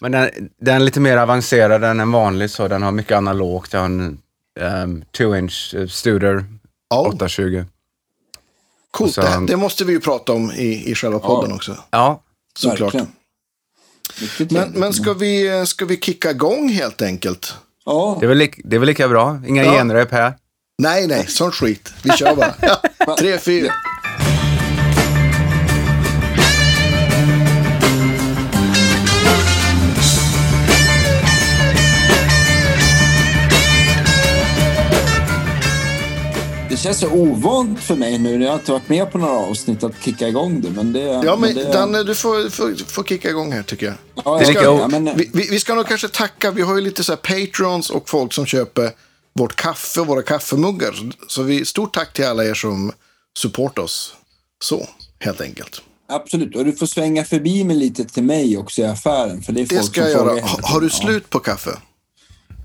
Men den, den är lite mer avancerad än en vanlig så. Den har mycket analogt. Jag har en um, 2-inch uh, Studer Ja, 820. coolt. så- Det, det måste vi ju prata om i, i själva podden också. Ja, Såklart. Men, men ska, vi, ska vi kicka igång helt enkelt? Ja, det är väl, lik, det är väl lika bra. Inga Ja. genrep här. Nej, nej, sån skit. Vi kör bara. Ja, tre, fyra. Det känns så ovant för mig nu. Jag har inte varit med på några avsnitt att kicka igång det. Men det Ja, men det, Danne, du får, får, får kicka igång här tycker jag. ja, det är ja, men, Vi, vi, vi ska nog kanske tacka, vi har ju lite så här patrons och folk som köper vårt kaffe och våra kaffemuggar. Så, vi, stort tack till alla er som supportar oss. Så, helt enkelt. Absolut, och du får svänga förbi mig lite till mig också i affären. För det är Det folk ska jag göra. hela Ha, tiden. har du slut på kaffe?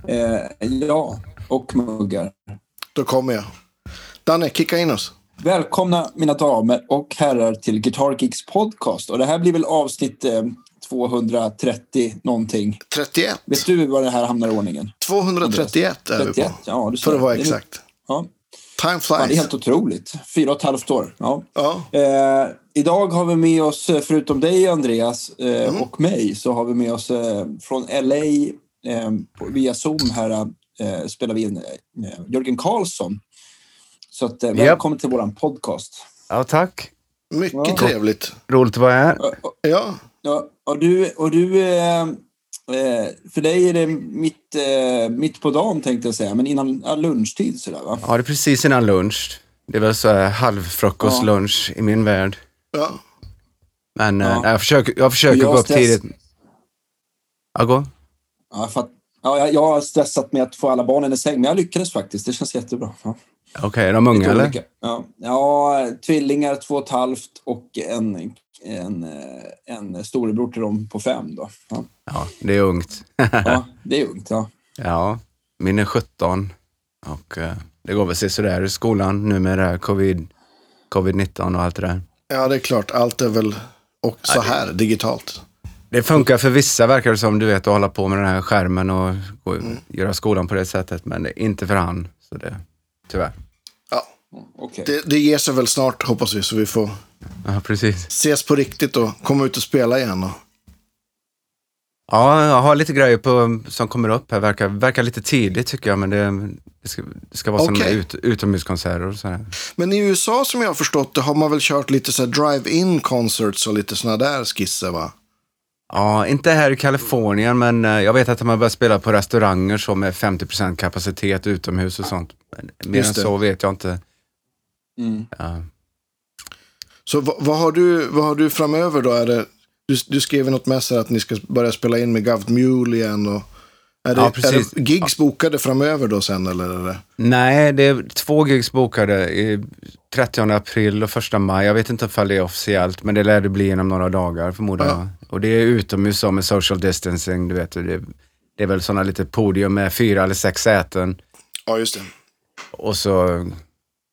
Eh, ja, och muggar. Då kommer jag. Danne, kicka in oss. Välkomna mina damer och herrar till Guitar Geeks podcast. Och det här blir väl avsnitt eh, 230 någonting. 31. Vet du vad det här hamnar i ordningen? 231 är vi 31, på. ja, du. För att vara exakt. Ja, Time fan, det är flies. helt otroligt. Fyra och ett halvt år. Ja. Ja. Eh, idag har vi med oss, eh, förutom dig Andreas eh, Mm. och mig, så har vi med oss eh, från LA eh, via Zoom här eh, spelar vi in Jörgen Karlsson. Så att, eh, välkommen till våran podcast. Ja, tack. Mycket Ja. trevligt. Roligt att vara här. Ja, Ja, och du, och du eh, eh, för dig är det mitt, eh, mitt på dagen tänkte jag säga, men innan lunchtid sådär va? Ja, det är precis innan lunch. Det är väl så här halvfrukost, Ja. lunch i min värld. ja. Men eh, Ja. jag försöker, jag försöker Jag gå upp stress. tidigt. Ja, gå. Ja, för att, ja, jag, jag har stressat med att få alla barnen i säng, men jag lyckades faktiskt. Det känns jättebra. Ja. Okej, är de unga eller? Ja. ja, tvillingar två och ett halvt och en, en, en storebror till dem på fem. Då. Ja. Ja, det är ungt. Ja, det är ungt. Ja. ja, min är 17 och eh, det går väl sig sådär i skolan nu med det här covid, covid-19 och allt det där. ja, det är klart. Allt är väl och så här digitalt. Det funkar för vissa verkar det som, du vet, att hålla på med den här skärmen och gå, göra skolan på det sättet, men det är inte för han. Så det, tyvärr. Okej. det, det ger sig väl snart hoppas vi så vi får Ja, precis. ses på riktigt och komma ut och spela igen. Och, Ja, jag har lite grejer på, som kommer upp här. Verkar, verkar lite tidigt tycker jag, men det, det, ska, det ska vara Okej. som ut, utomhuskonserter och sådär. Men i USA som jag har förstått det har man väl kört lite så här drive-in concerts och lite sådana där skisser va? Ja, inte här i Kalifornien, men eh, jag vet att de har börjat spela på restauranger som med 50% kapacitet utomhus och sånt. Men Mer än så vet jag inte. Mm. Ja. Så vad, vad, har du, vad har du framöver då? Är det, du, du skrev något mess här att ni ska börja spela in med Govt Mule igen. Och, är, det, Ja, är det gigs bokade framöver då sen eller? Är det? Nej, det är två gigs bokade i 30 april och 1 maj. Jag vet inte ifall det är officiellt, men det lär det bli inom några dagar förmodar Ja. jag. Och det är utomhus med social distancing, du vet. Det, det är väl sådana lite podium med fyra eller sex säten. Ja, just det. Och så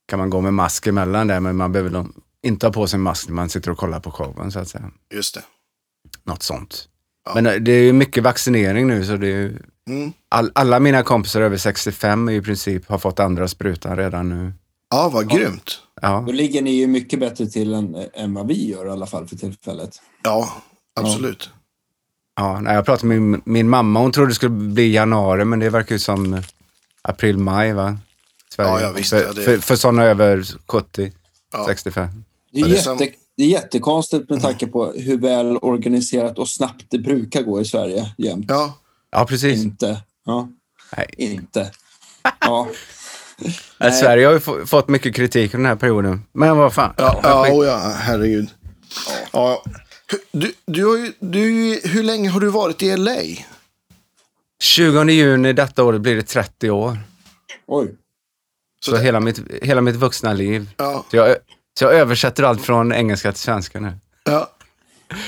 kan man gå med mask emellan där, men man behöver inte ha på sig mask när man sitter och kollar på showen så att säga. Just det. Något sånt. Ja. Men eh, det är ju mycket vaccinering nu så det är ju, Mm. all, alla mina kompisar över 65 är i princip har fått andra sprutan redan nu. Ja, vad grymt. Ja, Då ligger ni ju mycket bättre till än, än vad vi gör i alla fall för tillfället. Ja, absolut. ja nej, jag pratade med min, min mamma, hon trodde det skulle bli januari men det verkar ju som april, maj va? Sverige. Ja, ja, visst, för, ja, det- för, för sådana över 70, Ja. 65. Det är, Ja, det är som- jätte, det är jättekonstigt med tanke på hur väl organiserat och snabbt det brukar gå i Sverige jämt. Ja, Ja, precis. Inte. Ja, Nej. inte. Ja. Nej. Sverige har ju få, fått mycket kritik under den här perioden. Men vad fan. ja, ja, oh, ja herregud. Ja. Hur- Du, du har ju, du, hur länge har du varit i LA? 20 juni detta året blir det 30 år. Oj. Så, hela, mitt, hela mitt vuxna liv. Ja. Så jag, så jag översätter allt från engelska till svenska nu. Ja.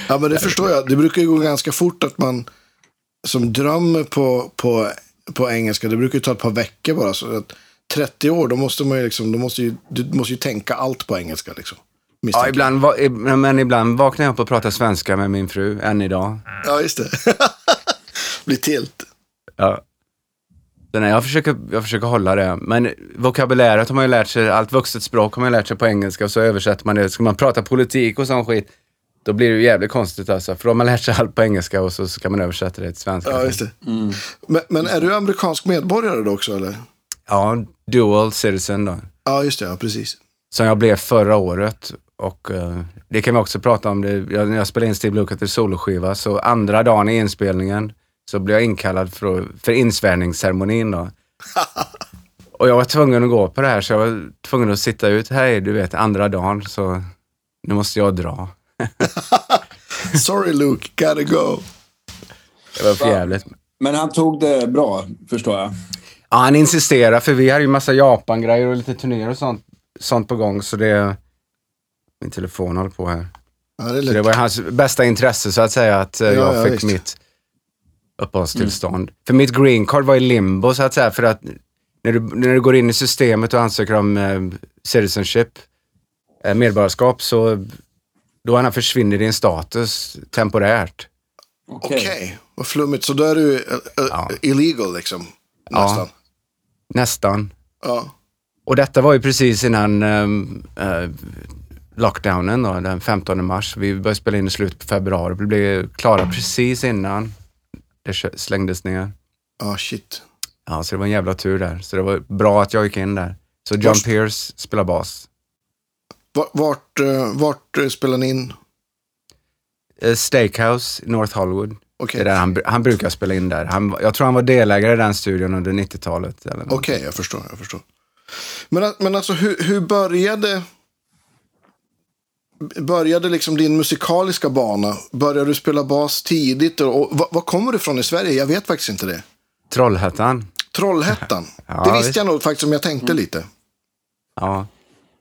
ja, men det förstår jag. Det brukar ju gå ganska fort att man som drömmer på, på, på engelska, det brukar ju ta ett par veckor bara. Så att 30 år, då måste man ju liksom, då måste ju, du måste ju tänka allt på engelska liksom. Ja, misstänker ibland, va- men ibland vaknar jag upp och pratar svenska med min fru, än idag. Ja, just det. blir tilt. Ja. Den här, jag, försöker, jag försöker hålla det. Men vokabuläret har man ju lärt sig, allt vuxet språk har man ju lärt sig på engelska och så översätter man det. Ska man prata politik och sån skit, då blir det ju jävligt konstigt alltså. För då har man lärt sig allt på engelska och så ska man översätta det till svenska. Ja, just det. Men, men är du amerikansk medborgare då också eller? Ja, dual citizen då. Ja, just det. Ja, precis. Som jag blev förra året. Och eh, det kan vi också prata om. Det, jag, när jag spelade in Steve Lukather soloskiva, så andra dagen i inspelningen så blev jag inkallad för, för insvärjningsceremonin då. och jag var tvungen att gå på det här, så jag var tvungen att sitta ut. Hej, du vet, andra dagen, så nu måste jag dra. Sorry Luke, gotta go. Det var för jävligt. Men han tog det bra, förstår jag. Ja, han insisterade, för vi hade ju massa Japan-grejer och lite turnéer och sånt, sånt på gång, så det... Min telefon håller på här. Ja, det är Så det var hans bästa intresse så att säga, att eh, Ja, jag ja, fick visst. mitt uppehållstillstånd. För mitt green card var i limbo så att säga, för att när du, när du går in i systemet och ansöker om eh, citizenship, eh, medborgarskap, så då gärna försvinner din status temporärt. Okej, vad flummigt. Så då är du eh, Ja. illegal liksom? Ja. Nästan. Nästan. Ja. Och detta var ju precis innan ehm, eh, lockdownen då, den 15 mars. Vi började spela in i slutet på februari. Vi blev klara precis innan det slängdes ner. Ja, shit. Ja, så det var en jävla tur där. Så det var bra att jag gick in där. Så John Vars- Pierce spelar bas. Vart, vart, eh, vart eh, spelar ni in? Eh, Steakhouse i North Hollywood. Okej, Det är där han, han brukar spela in där. Han, jag tror han var delägare i den studion under 90-talet. Eller något. Okej, jag förstår. Jag förstår. Men, men alltså, hur, hur började... Började liksom din musikaliska bana? Började du spela bas tidigt? Och, och, var, var kommer du ifrån i Sverige? Jag vet faktiskt inte det. Trollhättan. Trollhättan. Ja, det visste visst. jag nog faktiskt om jag tänkte lite. Ja.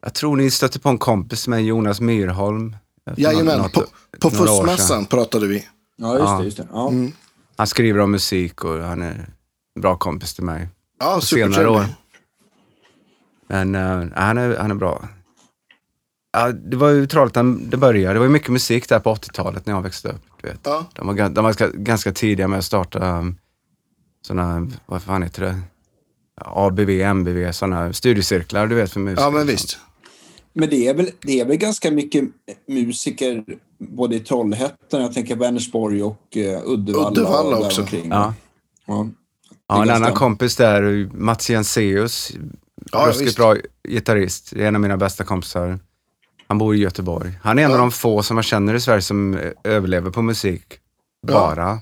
Jag tror ni stötte på en kompis med Jonas Myrholm. Jajamän, något- på, på. Fussmässan pratade vi. Ja, just Ja. det. Just det. Ja. Han skriver om musik och han är en bra kompis till mig. Ja, senare år. Men eh, han, är, han är bra. Ja, det var ju Trollhättan det började. Det var ju mycket musik där på 80-talet när jag växte upp. Du vet. Ja. De var, de var ganska, ganska tidiga med att starta um, sådana, vad fan heter det? ABV, MBV, sådana studiecirklar du vet för musiker. ja, men visst. Men det är, väl, det är väl ganska mycket musiker både i Trollhättan, jag tänker Vänersborg och uh, Uddevalla. Uddevalla och också. omkring. Ja. Ja. Ja, en annan kompis där, Mats Jenseus, Ja, ruskigt visst. bra gitarrist. Det är en av mina bästa kompisar. Han bor i Göteborg. Han är en av de få som man känner i Sverige som överlever på musik. Bara.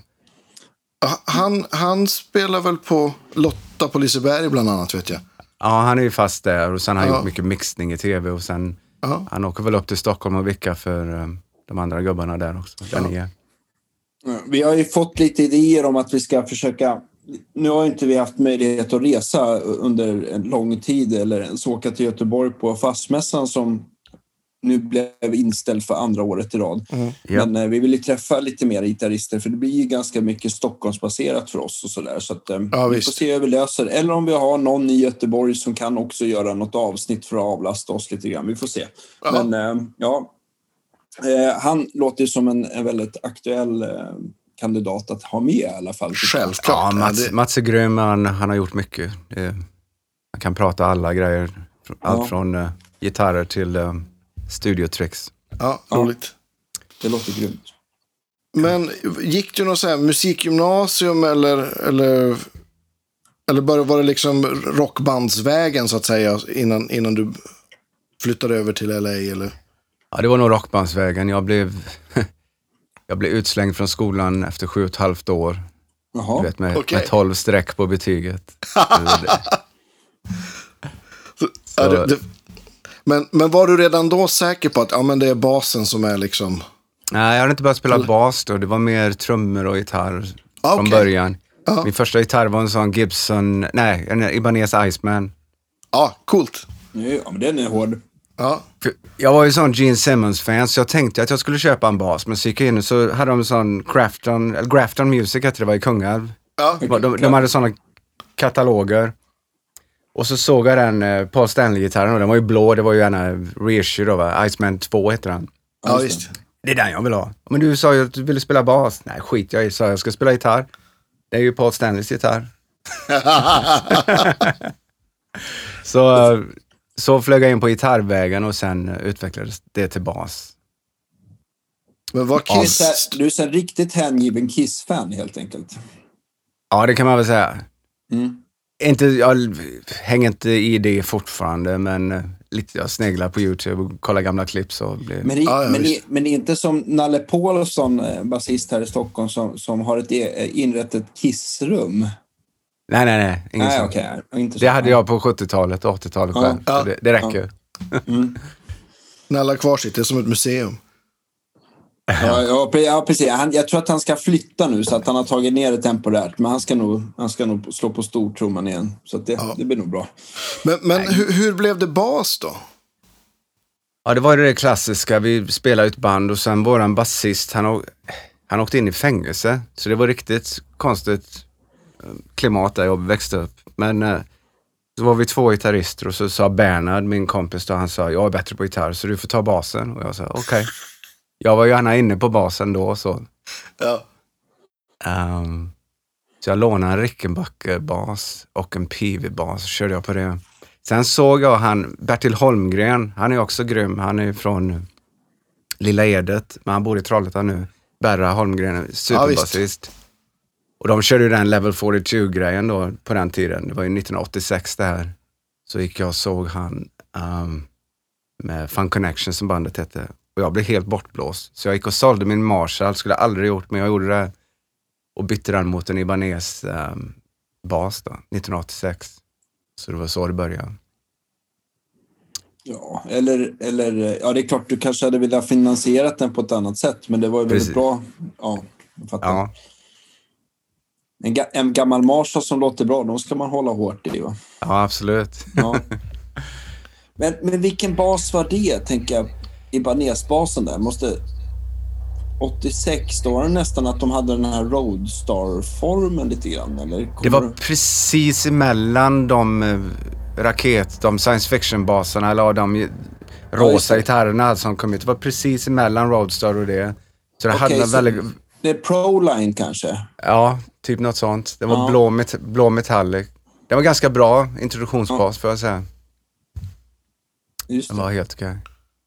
Ja, Han, han spelar väl på Lotta på Liseberg bland annat vet jag. Ja, han är ju fast där och sen har han Ja. gjort mycket mixning i tv och sen Ja. han åker väl upp till Stockholm och vickar för eh, de andra gubbarna där också. Där Vi har ju fått lite idéer om att vi ska försöka... Nu har inte vi haft möjlighet att resa under en lång tid eller ens åka till Göteborg på fastmässan som nu blev inställd för andra året i rad. Ja. Men eh, vi vill ju träffa lite mer gitarrister för det blir ju ganska mycket Stockholmsbaserat för oss och sådär. Så att, eh, Ja, vi visst. får se hur vi löser. Eller om vi har någon i Göteborg som kan också göra något avsnitt för att avlasta oss lite grann. Vi får se. Ja. Men eh, ja, eh, han låter ju som en, en väldigt aktuell eh, kandidat att ha med i alla fall. Självklart. Ja, Mats, Mats är grym, han, han har gjort mycket. Han kan prata alla grejer. Allt Ja. från gitarrer till uh, studiotricks. ja, roligt. Det låter grymt. Men gick du något så här musikgymnasium eller, eller, eller bara var det liksom rockbandsvägen så att säga innan, innan du flyttade över till LA? Eller? Ja, det var nog rockbandsvägen. Jag blev, jag blev utslängd från skolan efter sju och ett halvt år. Jaha. Du vet, med, Okej. med 12 streck på betyget. Det- Ja, det, det, men, men var du redan då säker på att ja, men det är basen som är liksom... Nej, jag hade inte börjat spela bas då. Det var mer trummor och gitarr Ah, från okej. början. Ja. Min första gitarr var en sån Gibson, nej, en Ibanez Iceman. Ja, coolt. Ja, men den är hård. Ja, Jag var ju sån Gene Simmons-fan så jag tänkte att jag skulle köpa en bas. Men så gick jag in och så hade de en sån Grafton, eller Grafton Music hette det var i Kungälv. ja, De, de, de hade såna kataloger. Och så såg jag den eh, Paul Stanley-gitarren och den var ju blå, det var ju gärna reissue då va, Iceman 2 heter den. ja visst. Det är den jag vill ha. Men du sa ju att du ville spela bas. Nej, skit jag i, sa jag. Ska spela gitarr. Det är ju Paul Stanleys gitarr. så, eh, så flög jag in på gitarrvägen och sen utvecklades det till bas. Men var Kiss... Du är så en riktigt hängiven Kiss-fan helt enkelt. Ja, det kan man väl säga. Mm. Inte, jag hänger inte i det fortfarande, men eh, lite, jag sneglar på YouTube och kollar gamla klipp så blir Men, i, Ja, ja, men, men inte som Nalle Paulsson, eh, basist här i Stockholm, som, som har ett e- eh, inrett ett kissrum. Nej, nej, nej. Ingen Nej. Inte så. Det hade jag på 70-talet och 80-talet Ja. själv. Ja. Det, det räcker. Nalla kvar sitt, det är som ett museum. Ja, ja, pre- ja, precis. Han, jag tror att han ska flytta nu så att han har tagit ner det temporärt. Men han ska nog, han ska nog slå på stortrumman igen. Så att det, det blir nog bra. Men, men hur, hur blev det bas då? Ja, det var ju det klassiska. Vi spelade ett band och sen våran basist, han, han åkte in i fängelse. Så det var riktigt konstigt eh, klimat där jag växte upp. Men eh, så var vi två gitarrister och så sa Bernhard, min kompis, då, han sa jag är bättre på gitarr så du får ta basen. Och jag sa okej. Jag var gärna inne på basen då så. Ja. Ehm, så jag lånade en Rickenbacker-bas och en PV-bas och körde jag på det. Sen såg jag han, Bertil Holmgren, han är också grym. Han är från Lilla Edet, men han bor i Trollhättan nu. Berra Holmgren, superbasist. och de körde ju den Level 42-grejen då på den tiden. Det var ju 1986 det här. Så gick jag och såg han ehm, med Fun Connection som bandet hette. Och jag blev helt bortblåst. Så jag gick och sålde min Marshall, skulle jag aldrig gjort, men jag gjorde det. Och bytte den mot en Ibanez ehm, bas då, 1986. Så det var så det började. Ja, eller, eller ja, det är klart du kanske hade velat finansiera den på ett annat sätt. Men det var ju väldigt Precis. bra. Ja, jag fattar. Ja, En, ga, en gammal Marshall som låter bra, de ska man hålla hårt i. Va? ja absolut. Ja. men, men vilken bas var det, tänker jag, Ibanez-basen där? Måste... 86, då var det nästan att de hade den här Roadstar-formen lite grann, eller? Det Kommer var du- precis emellan de eh, raket, de science fiction-basarna eller de rosa det. gitarrerna som kom ut. Det var precis emellan Roadstar och det. Så det Okej, hade så- väldigt, Det är Proline kanske? ja, typ något sånt. Det var Ja. blå, met, blå metallic. Det var ganska bra introduktionsbas får jag säga. Just Den det. var helt okej.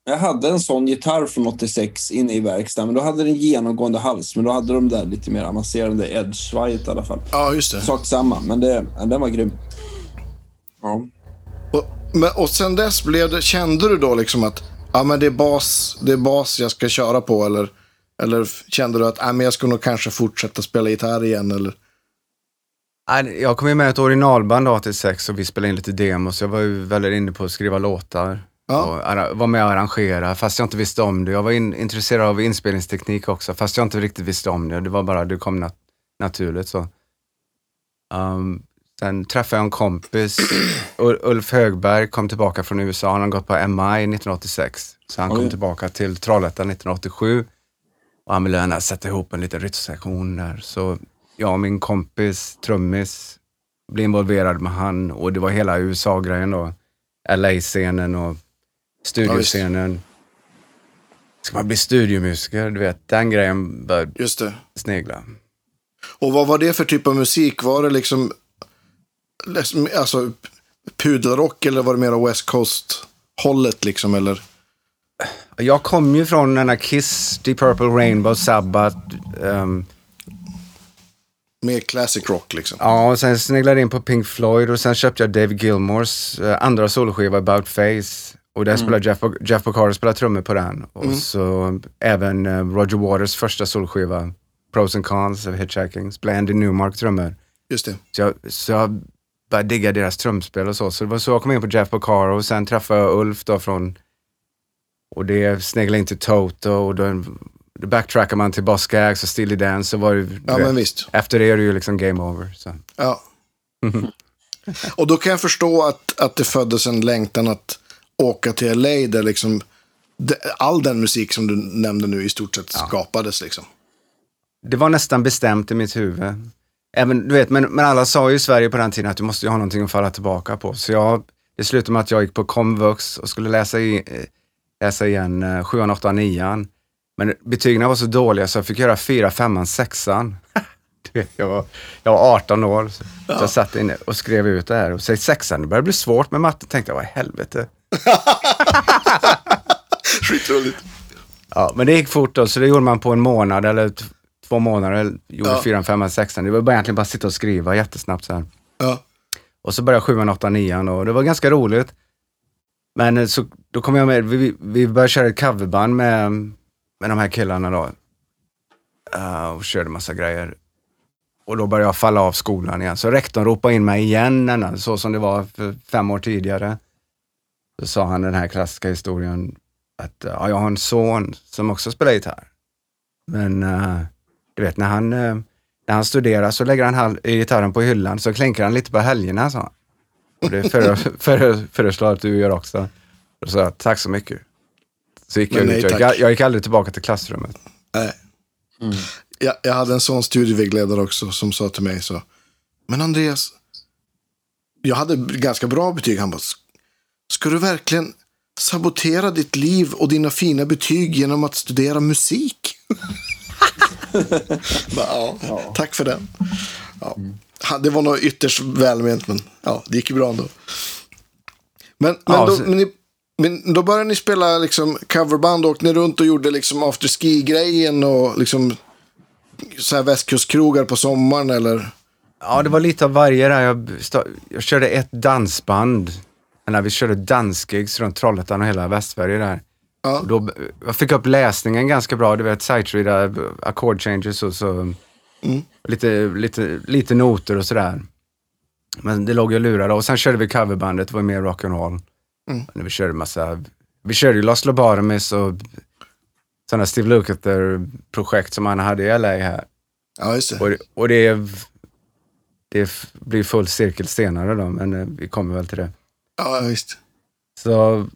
Jag hade en sån gitarr från 86 inne i verkstaden, men då hade den genomgående hals. Men då hade de där lite mer avancerade edge-svajet i alla fall. ja, just det. Sak samma, men det, ja, den var grym. Ja. Och, men, och sen dess blev det, kände du då liksom att ja, men det, är bas, det är bas jag ska köra på? Eller, eller kände du att ja, men jag ska nog kanske fortsätta spela gitarr igen? Eller? Nej, Jag kom ju med ett originalband 86 och vi spelade in lite demos. Jag var ju väldigt inne på att skriva låtar. Ja. Och var med och arrangera fast jag inte visste om det. Jag var in, intresserad av inspelningsteknik också fast jag inte riktigt visste om det. Det var bara, det kom nat- naturligt så. Um, sen träffade jag en kompis, Ul- Ulf Högberg kom tillbaka från USA. Han har gått på MI 1986. Så han kom Oj. tillbaka till Trollhättan 1987. Och han ville gärna sätta ihop en liten rytmsektion där. Så jag och min kompis, trummis, blev involverad med han och det var hela USA-grejen då. LA-scenen och studioscenen. Ska man bli studiomusiker, du vet, den grejen började Just det. snegla. Och vad var det för typ av musik? Var det liksom alltså, pudelrock eller var det mer West Coast-hållet liksom? Eller? Jag kom ju från den här Kiss, Deep Purple Rainbow, Sabbath. ehm, Mer classic rock liksom? ja, och sen sneglade jag in på Pink Floyd och sen köpte jag Dave Gilmores eh, andra soloskiva, About Face. Och där spelade Jeff, Jeff Porcaro spelade trummor på den. Och så även eh, Roger Waters första solskiva, Pros and Cons of Hitchhiking, spelade Andy Newmark trummor. Just det. Så jag, så jag började digga deras trumspel och så. Så det var så jag kom in på Jeff Porcaro och sen träffade jag Ulf då från, och det sneglade in till Toto och då, då backtrackar man till Boss Gags och Steely Dan så var det, Ja, vet, men visst. efter det är det ju liksom game over. Så. Ja. Och då kan jag förstå att, att det föddes en längtan att åka till LA där liksom all den musik som du nämnde nu i stort sett skapades liksom. Det var nästan bestämt i mitt huvud. Även, du vet, men, men alla sa ju i Sverige på den tiden att du måste ju ha någonting att falla tillbaka på. Så jag, det slutade med att jag gick på komvux och skulle läsa, i, eh, läsa igen eh, 7, 8, 9. Men betygen var så dåliga så jag fick göra 4, 5, 6. Du vet, jag, var, jag var 18 år, så jag satt inne och skrev ut det här. Och så sexan, det började bli svårt med matte. tänkte jag, vad i helvete. Skitroligt. Ja, men det gick fort då, så det gjorde man på en månad eller två månader. Gjorde Ja. fyran, femman, sexan. Det var bara egentligen bara sitta och skriva jättesnabbt så här. Ja. Och så började sjuan, åttan, nian och det var ganska roligt. Men eh, så, då kom jag med, vi, vi började köra ett coverband med, med de här killarna då. Uh, och körde massa grejer. Och då började jag falla av skolan igen. Så rektorn ropade in mig igen, så som det var för fem år tidigare. Så sa han den här klassiska historien att ja, jag har en son som också spelar gitarr. Men uh, du vet, när han, uh, när han studerar så lägger han hal- gitarren på hyllan så klinkar han lite på helgerna, sa han. Och det före, före, föreslår att du gör också. Då sa jag, tack så mycket. Så gick jag nej, ut. Jag, jag gick aldrig tillbaka till klassrummet. Nej. Jag, jag hade en sån studievägledare också som sa till mig så. Men Andreas, jag hade ganska bra betyg. Han bara, ska du verkligen sabotera ditt liv och dina fina betyg genom att studera musik? bara, ja, tack för den. Ja. Det var nog ytterst välment, men ja, det gick ju bra ändå. Men, men, Ja, då, så- men, ni, men då började ni spela liksom coverband och åkte runt och gjorde liksom afterski-grejen och liksom så här västkustkrogar på sommaren eller? Ja, det var lite av varje där. Jag, jag körde ett dansband. När vi körde dansgigs runt Trollhättan och hela Västsverige där. Ja. Och då, jag fick upp läsningen ganska bra. Du vet, sight-reader, ackord changes och så. Lite, lite, lite noter och sådär. Men det låg ju lurade. Och sen körde vi coverbandet, det var mer rock'n'roll. Mm. Vi körde massa, vi körde ju Los Lobaremis och sådana Steve Lukather-projekt som han hade i LA här. Ja, just det. Och, och det, det blir full cirkel senare då, men eh, vi kommer väl till det. Ja, visst. Så,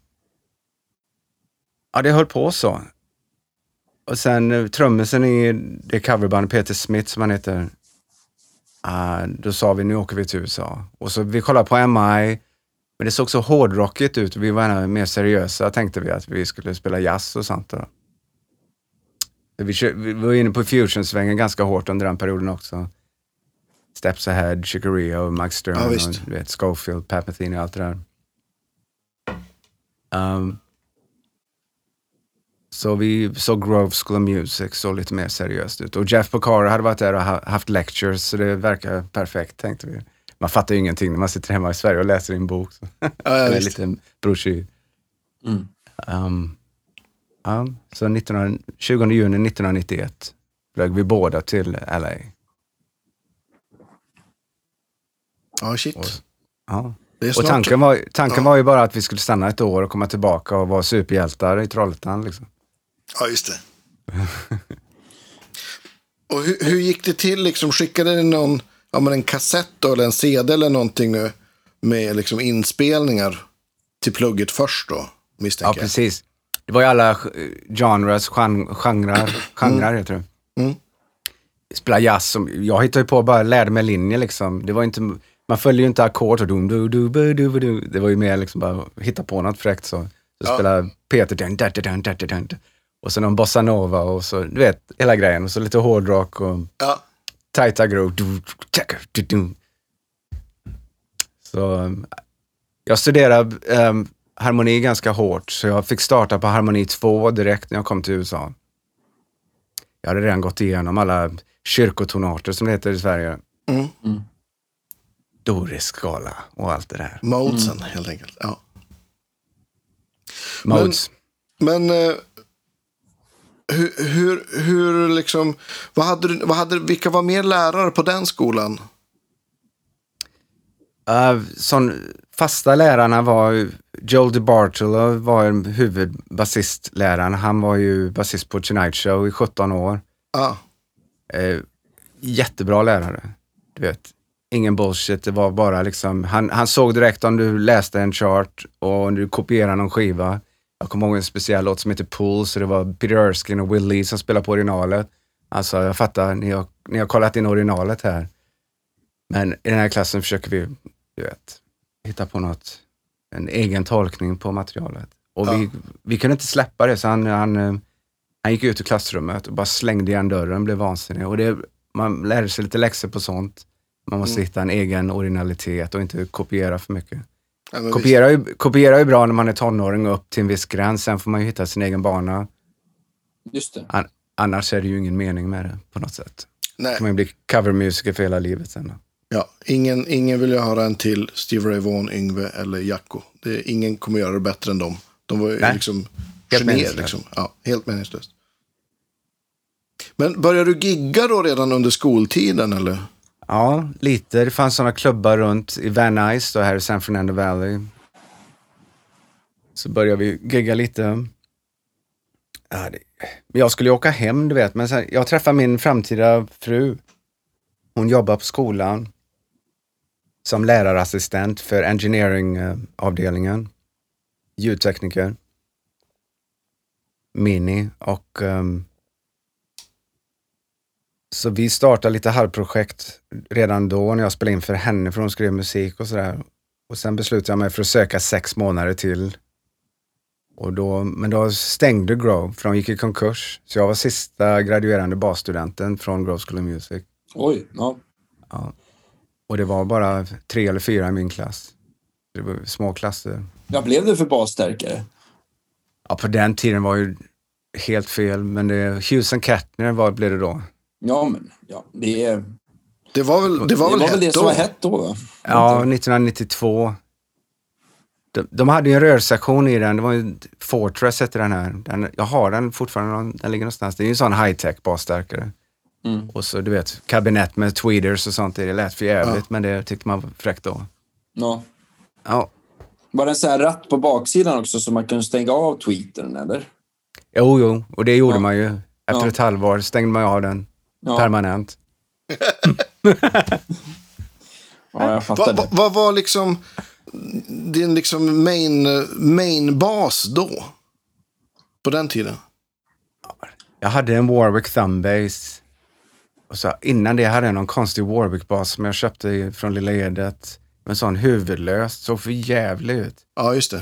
ja det höll på så. Och sen eh, trummisen i det coverbandet, Peter Smith som han heter, ah, då sa vi nu åker vi till USA. Och så vi kollade på MI, men det såg så hårdrockigt ut. Vi var mer seriösa tänkte vi att vi skulle spela jazz och sånt. Då. Vi, vi var inne på fusion-svängen ganska hårt under den perioden också. Steps Ahead, Chicoria och Mike Stern Ja, och visst. du vet, Schofield, Pat Metheny och allt det där. Um, så vi såg Grove School of Music, såg lite mer seriöst ut. Och Jeff Porcaro hade varit där och ha- haft lectures, så det verkar perfekt tänkte vi. Man fattar ju ingenting när man sitter hemma i Sverige och läser en bok. Så. Ja, ja, en liten broschyr. Mm. Um, ja, så 19, 20 juni 1991 flög vi båda till LA. Ja, shit. Och, ja. Och tanken, var, tanken Ja. var ju bara att vi skulle stanna ett år och komma tillbaka och vara superhjältar i Trollhättan. Liksom. Ja, just det. och hur, hur gick det till? Liksom, skickade ni någon, ja, men en kassett då, eller en CD eller någonting nu, med liksom inspelningar till plugget först då, Ja, misstänker jag? precis. Det var ju alla genres, gen- genrer, genrer heter det. Mm. Spela jazz, som, jag hittade ju på bara lärde mig linjer liksom. Det var inte, man följde ju inte ackord och dum, du, du, bu, du, bu, du. Det var ju mer liksom bara hitta på något fräckt så. Så Ja. spelade Peter dun, dun, dun, dun, dun, dun. och så någon bossa nova och så, du vet, hela grejen. Och så lite hårdrock och Ja, tajta groove. Så um, jag studerade um, harmoni ganska hårt, så jag fick starta på harmoni 2 direkt när jag kom till USA. Jag hade redan gått igenom alla kyrkotonarter som det heter i Sverige. Mm. Dorisk skala och allt det där. modesen helt enkelt. Ja. Modes. Men eh, hur, hur, hur liksom, vad hade du, vad hade, vilka var mer lärare på den skolan? Uh, sån, fasta lärarna var Joel DeBartolo var en huvudbasistläraren. Han var ju basist på Tonight Show i 17 år. Ja, Eh, jättebra lärare. Du vet, ingen bullshit. Det var bara liksom, han, han såg direkt om du läste en chart och om du kopierade någon skiva. Jag kommer ihåg en speciell låt som heter Pool, så det var Peter Erskine och Will Lee som spelade på originalet. Alltså, jag fattar, ni har, ni har kollat in originalet här. Men i den här klassen försöker vi, du vet, hitta på något, en egen tolkning på materialet. Och vi, vi kunde inte släppa det, så han, han, eh, han gick ut ur klassrummet och bara slängde igen dörren, blev vansinnig. Och det, man lär sig lite läxor på sånt. Man måste hitta en egen originalitet och inte kopiera för mycket. Ja. Kopiera är, kopiera är ju bra när man är tonåring och upp till en viss gräns. Sen får man ju hitta sin egen bana. Just det. An- annars är det ju ingen mening med det på något sätt. Nej. Man ju bli covermusiker för hela livet sen. Ja, ingen, ingen vill ju höra en till Steve Ray Vaughan, Yngve eller Jacko. Det, ingen kommer göra det bättre än dem. De var ju Nej. liksom Helt genier. Liksom. Ja, helt meningslöst. Men började du gigga då redan under skoltiden eller? Ja, lite. Det fanns sådana klubbar runt i Van Nuys då här i San Fernando Valley. Så började vi gigga lite. Ja, det, jag skulle ju åka hem, du vet. Men sen, jag träffade min framtida fru. Hon jobbar på skolan som lärarassistent för engineering-avdelningen. Ljudtekniker. Mini och um, så vi startade lite halvprojekt redan då när jag spelade in för henne för hon skrev musik och sådär. Och sen beslutade jag mig för att söka sex månader till. Och då, men då stängde Grove för de gick i konkurs. Så jag var sista graduerande basstudenten från Grove School of Music. Oj, ja. Och det var bara tre eller fyra i min klass. Det var små klasser. Vad blev det för basstärkare? Ja, på den tiden var ju helt fel, men det, Hughes and Kettner var, blev det då. Ja, men ja, det, är, Det var väl det, det var var väl väl det hett som då? var hett då? Va? Ja, 1992. De, de hade ju en rörsektion i den. Det var ju Fortress hette den här. Den, jag har den fortfarande. Den ligger någonstans. Det är ju en sån high-tech basstärkare. Mm. Och så du vet, kabinett med tweeders och sånt. Det lät för jävligt, men det tyckte man var fräckt då. Ja. Ja, Var det en sån här ratt på baksidan också så man kunde stänga av tweetern, eller? jo, jo. Och det gjorde Ja. man ju. Efter Ja. ett halvår stängde man av den Ja, permanent. ja jag fattar Vad va, vad var liksom din liksom main, main bas då? På den tiden? Jag hade en Warwick Thumbbass. Och så innan det hade jag någon konstig Warwick-bas som jag köpte från Lilla Edet. En sån huvudlös, såg för jävlig ut. Ja, just det.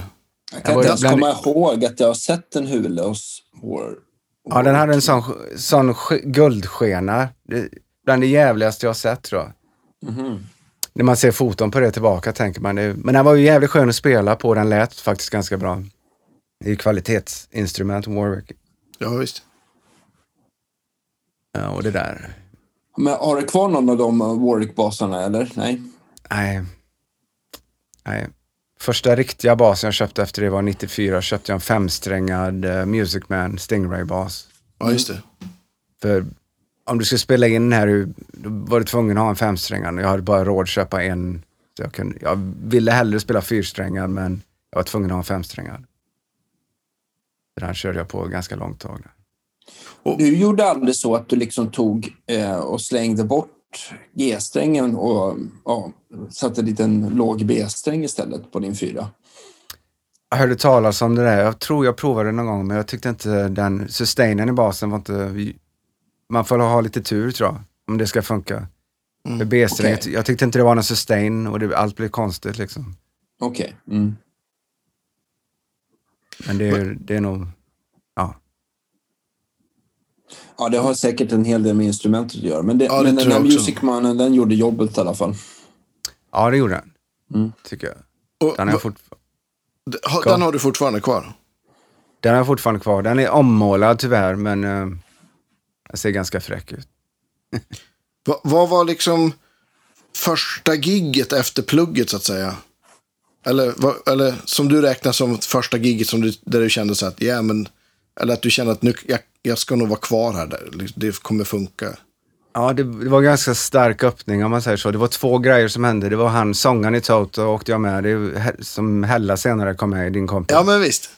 Jag Jag kan var inte ens bland- komma ihåg att jag har sett en huvudlös hår. Ja, den hade en sån, sån sk- guldskena. Bland det jävligaste jag sett tror jag. Mhm. När man ser foton på det tillbaka tänker man det. Men den var ju jävligt skön att spela på. Den lät faktiskt ganska bra. Det är ju kvalitetsinstrument, Warwick. Ja, visst. Ja, och det där. Men har du kvar någon av de Warwick-basarna, eller? Nej? Nej. Nej. Första riktiga basen jag köpte efter det var 94. Köpte jag en femsträngad uh, Music Man Stingray-bas. Ja, just det. För om du skulle spela in den här, då var du tvungen att ha en femsträngad. Jag hade bara råd att köpa en. Så jag, kunde, jag ville hellre spela fyrsträngad, men jag var tvungen att ha en femsträngad. Så Den körde jag på ganska långt tag. Du gjorde aldrig så att du liksom tog eh, och slängde bort G-strängen och ja, satte en liten låg B-sträng istället på din fyra? Jag hörde talas om det där. Jag tror jag provade det någon gång, men jag tyckte inte den sustainen i basen var inte... Man får ha lite tur tror jag, om det ska funka. För B-strängen, okej. jag tyckte inte det var någon sustain och det, allt blev konstigt liksom. Okej. Mm. Men det är, det är nog... Ja. Ja, det har säkert en hel del med instrumentet att göra. Men, det, Ja, det men den här jag också. Music Mannen, den gjorde jobbet i alla fall. ja, det gjorde den. Mm. Tycker jag. Och, Den har, fort, ha- den har du fortfarande kvar? den har jag fortfarande kvar. Den är ommålad tyvärr, men eh, den ser ganska fräck ut. Va, vad var liksom första gigget efter plugget så att säga? Eller, va, eller som du räknar som första gigget som du, där du kände så att, ja men, eller att du kände att nu, jag, jag ska nog vara kvar här, där. det kommer funka. Ja, det, det var ganska stark öppning om man säger så. Det var två grejer som hände. Det var han, sångaren i Toto, åkte jag med. Det är som Hella senare kom med, din kompis. Ja men visst.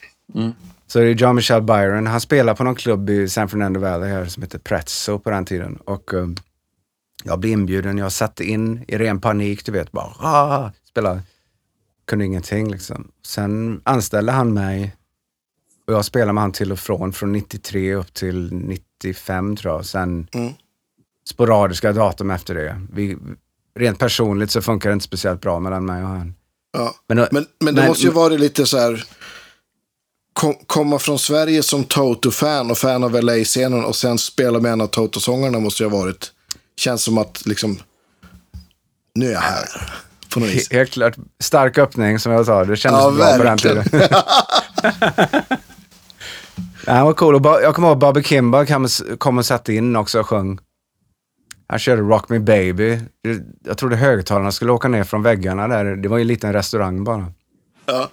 Så det är John Michel Byron. Han spelar på någon klubb i San Fernando Valley här som heter Prezzo på den tiden. Och eh, jag blev inbjuden. Jag satte in i ren panik, du vet, bara ah, spela. Kunde ingenting liksom. Sen anställde han mig och jag spelade med han till och från, från 93 upp till 95 tror jag. Sen Mm. sporadiska datum efter det. Vi, rent personligt så funkar det inte speciellt bra mellan mig och han. Ja. Men, Men, men det Men- måste ju varit lite så här, kom, komma från Sverige som Toto-fan och fan av LA-scenen och sen spela med en av Toto-sångarna måste ju ha varit känns som att liksom, nu är jag här. På något vis. Helt klart. Stark öppning som jag sa. Det kändes Ja, bra på den verkligen. tiden. Han var cool. Och jag kommer ihåg Bobby Kimba kom, kom och satte in också och sjöng. Han körde Rock Me Baby. Jag trodde högtalarna skulle åka ner från väggarna där. Det var ju en liten restaurang bara. Ja.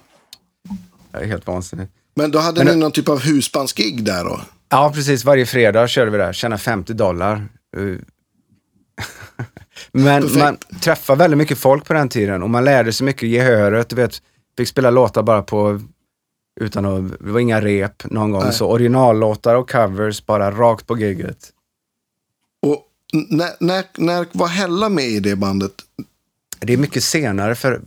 Det är helt vansinnigt. Men då hade Men- ni någon typ av husbandsgig där då? Ja, precis. Varje fredag körde vi där. Tjänade 50 dollar. Uh. Men Perfekt. man träffade väldigt mycket folk på den tiden och man lärde sig mycket gehöret. Du vet, fick spela låtar bara på, utan att, det var inga rep någon gång. Nej. Så originallåtar och covers bara rakt på giget. Och när, när, när var Hella med i det bandet? Det är mycket senare för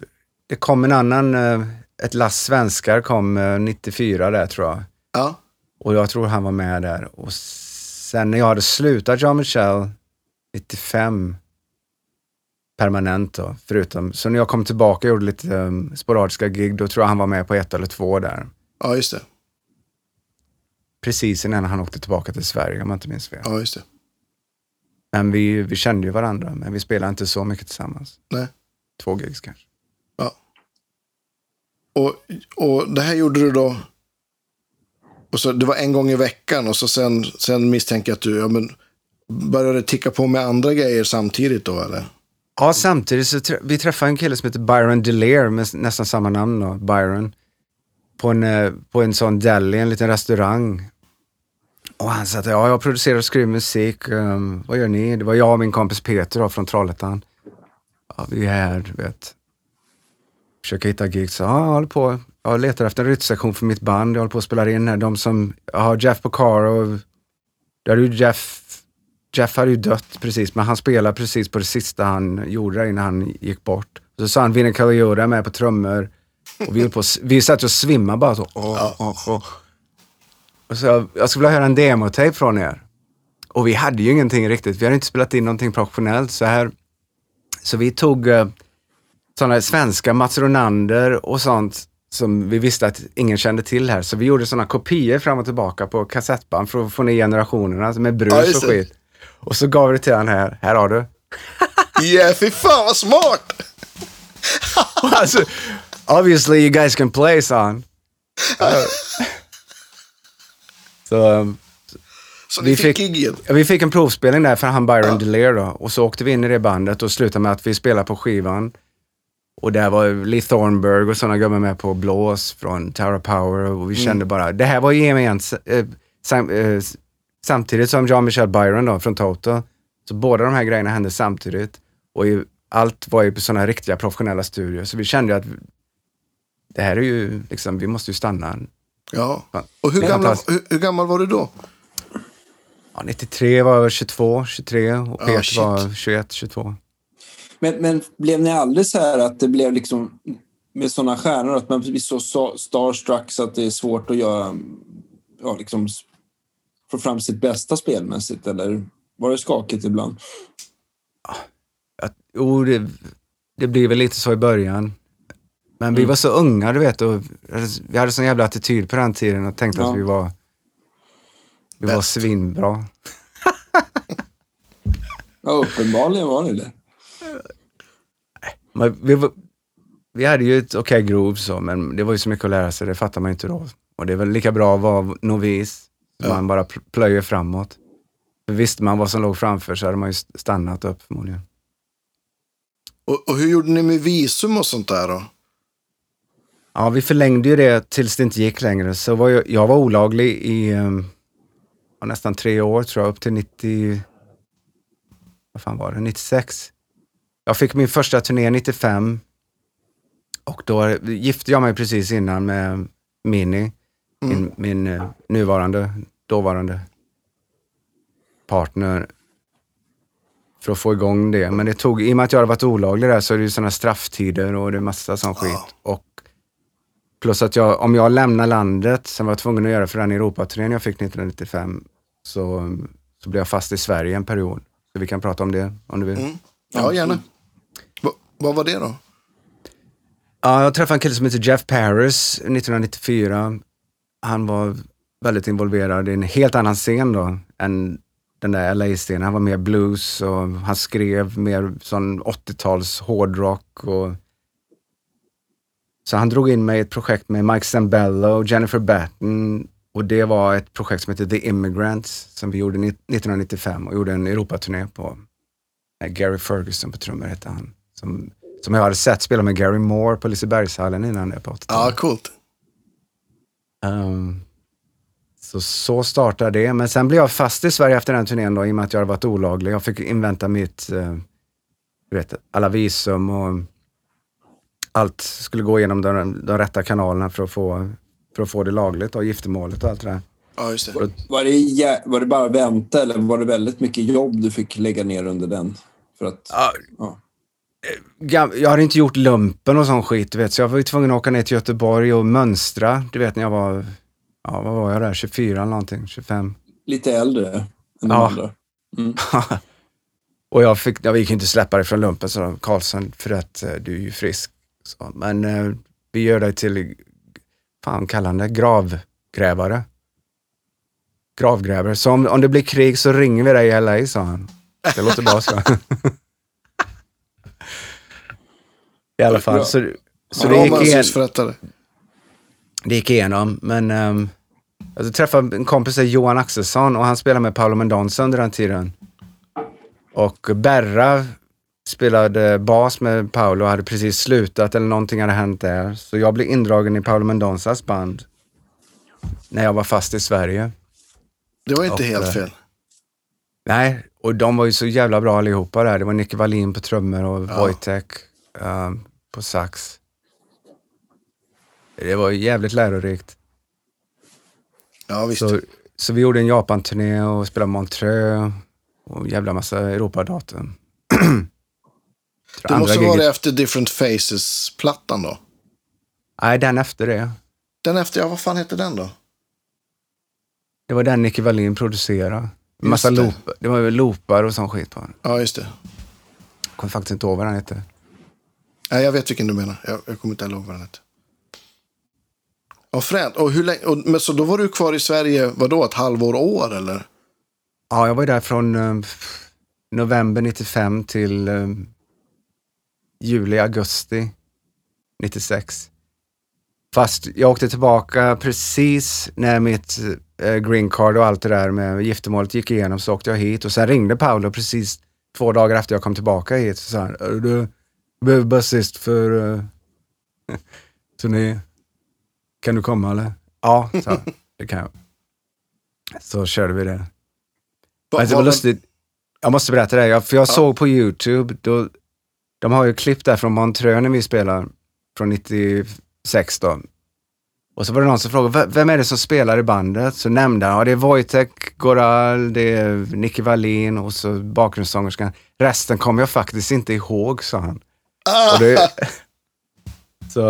det kom en annan, eh, ett lass svenskar kom eh, 94 där tror jag. Ja. Och jag tror han var med där. Och sen när jag hade slutat Jean Michel 95 permanent då, förutom. Så när jag kom tillbaka och gjorde lite um, sporadiska gig, då tror jag han var med på ett eller två där. Ja, just det. Precis innan han åkte tillbaka till Sverige om jag inte minns fel. Ja, just det. Men vi, vi kände ju varandra, men vi spelade inte så mycket tillsammans. Nej. Två gigs kanske. Ja. Och, och det här gjorde du då... Och så, det var en gång i veckan och så sen, sen misstänker jag att du ja, men, började ticka på med andra grejer samtidigt då eller? Ja, samtidigt så vi träffade en kille som heter Byron Delaire med nästan samma namn då, Byron. På en, eh, på en sån deli, en liten restaurang. Och han sa att ja, jag producerar och skriver musik. Um, vad gör ni? Det var jag och min kompis Peter då, från Trollhättan. Ja, vi är här, du vet. Försöker hitta gigs. Så, ja, jag håller på. Jag letar efter en rytmsektion för mitt band. Jag håller på att spela in här. De som, jag har Jeff Porcaro. Där är ju Jeff Jeff hade ju dött precis, men han spelade precis på det sista han gjorde där innan han gick bort. Så sa han Vinnie Colaiuta med på trummor. Och vi, på, vi satt och svimmade bara så. Åh, åh, åh. Och så jag, skulle vilja höra en demotape från er. Och vi hade ju ingenting riktigt. Vi hade inte spelat in någonting professionellt så här. Så vi tog uh, sådana svenska Mats Ronander och sånt som vi visste att ingen kände till här. Så vi gjorde sådana kopior fram och tillbaka på kassettband för att få ner generationerna med brus Ja, och skit. Och så gav vi det till han här. Här har du. Yeah, fy fan vad smart! alltså, obviously you guys can play, son. så um, Så Vi fick, fick- ja, vi fick en provspelning där för han Byron Delaire då. Och så åkte vi in i det bandet och slutade med att vi spelade på skivan. Och där var Lee Thornburg och sådana gubbar med på blås från Tower Power. Och vi kände bara, det här var gement, eh, sam, eh, samtidigt som John Michel Byron då, från Toto. Så båda de här grejerna hände samtidigt. Och ju, allt var ju på sådana riktiga professionella studior. Så vi kände att det här är ju, liksom, vi måste ju stanna. Ja. Ja. Och hur gammal, hur, hur gammal var du då? Ja, 93 var jag 22, 23 och Ja, Peter shit. var 21, 22. Men, men blev ni aldrig så här att det blev liksom med sådana stjärnor att man blir så starstruck så att det är svårt att göra, ja, liksom få fram sitt bästa spelmässigt? Eller var det skakigt ibland? att, jo, det, det blir väl lite så i början. Men Mm. vi var så unga, du vet, och vi hade sån jävla attityd på den tiden och tänkte Ja. att vi var, vi var svinbra. Ja, uppenbarligen var det det. Men vi, var, vi hade ju ett okej groove så, men det var ju så mycket att lära sig, det fattar man ju inte då. Och det är väl lika bra att vara novis, Ja. man bara pl- plöjer framåt. För visste man vad som låg framför så hade man ju stannat upp förmodligen. Och, och hur gjorde ni med visum och sånt där då? Ja, vi förlängde ju det tills det inte gick längre. Så var jag, jag var olaglig i ja, nästan tre år tror jag, upp till 90... Vad fan var det? 96. Jag fick min första turné 95. Och då gifte jag mig precis innan med Minnie, min, min eh, nuvarande, dåvarande partner för att få igång det. Men det tog, i och med att jag hade varit olaglig där så är det ju sådana strafftider och det är massa sån skit. Och plus att jag, om jag lämnar landet, som var jag tvungen att göra för den Europaturnén jag fick 1995, så, så blev jag fast i Sverige en period. Så vi kan prata om det om du vill. Mm. Ja, gärna. Va, vad var det då? Ja, jag träffade en kille som heter Jeff Paris 1994. Han var väldigt involverad i en helt annan scen då än den där LA-stilen. Han var mer blues och han skrev mer sån 80-tals hårdrock. Och... Så han drog in mig i ett projekt med Mike Zambello och Jennifer Batten och det var ett projekt som heter The Immigrants som vi gjorde 1995 och gjorde en Europaturné på. Gary Ferguson på trummor hette han. Som, som jag hade sett spela med Gary Moore på Lisebergshallen innan det på 80 Ja, coolt. Um, så, så startade det. Men sen blev jag fast i Sverige efter den turnén då, i och med att jag hade varit olaglig. Jag fick invänta mitt, uh, vet, alla visum och allt skulle gå igenom de, de rätta kanalerna för att få, för att få det lagligt och giftermålet och allt det där. Ja, just det. Var det, var det bara vänta eller var det väldigt mycket jobb du fick lägga ner under den? För att, Ja, ja. gam- jag hade inte gjort lumpen och sån skit, du vet. Så jag var ju tvungen att åka ner till Göteborg och mönstra. Du vet när jag var, ja vad var jag där, 24 eller någonting, 25. Lite äldre än de Ja. andra. Mm. och jag fick, jag gick inte släppa dig från lumpen, så Karlsson, för att eh, du är ju frisk. Så, men eh, vi gör dig till, fan kallar han det, gravgrävare. Gravgrävare. Så om, om det blir krig så ringer vi dig i LA, sa han. Det låter bra, så. I alla fall. Så, så det gick igen. Det gick igenom, men um, jag träffade en kompis, Johan Axelsson, och han spelade med Paolo Mendonça under den tiden. Och Berra spelade bas med Paolo och hade precis slutat eller någonting hade hänt där. Så jag blev indragen i Paolo Mendonzas band när jag var fast i Sverige. Det var inte Och, helt eh, fel. Nej, och de var ju så jävla bra allihopa där. Det var Nicke Wallin på trummor och Ja. Wojtek um, på sax. Det var jävligt lärorikt. Ja, visst. Så, så vi gjorde en Japan-turné och spelade Montreux och en jävla massa Europadatum. det måste vara efter Different Faces-plattan då. Nej, den efter det. Den efter, ja vad fan heter den då? Det var den Nicky Wallin producerade. En massa Just det. loop, det var ju loopar och sån skit på den. Ja, just det. Jag kommer faktiskt inte ihåg vad den hette. Nej, jag vet vilken du menar. Jag, jag kommer inte ihåg vad den heter. Ja, fränt. Och hur länge, och, men så då var du kvar i Sverige, vadå, ett halvår, år eller? Ja, jag var ju där från eh, november 95 till eh, juli, augusti 96. Fast jag åkte tillbaka precis när mitt eh, green card och allt det där med giftermålet gick igenom så åkte jag hit och sen ringde Paolo precis två dagar efter jag kom tillbaka hit. Så sa han, "Är du behöver basist för uh, turné. Kan du komma eller? Ja, han. Det kan jag. Så körde vi det. Alltså, det var lustigt. Jag måste berätta det, här, för jag såg på YouTube, då, de har ju klipp där från Montreux när vi spelar, från 96 då. Och så var det någon som frågade, "V- vem är det som spelar i bandet? Så nämnde han, ja det är Wojtek Goral, det är Nicky Wallin och så bakgrundssångerskan. Resten kommer jag faktiskt inte ihåg, sa han. Och det, så,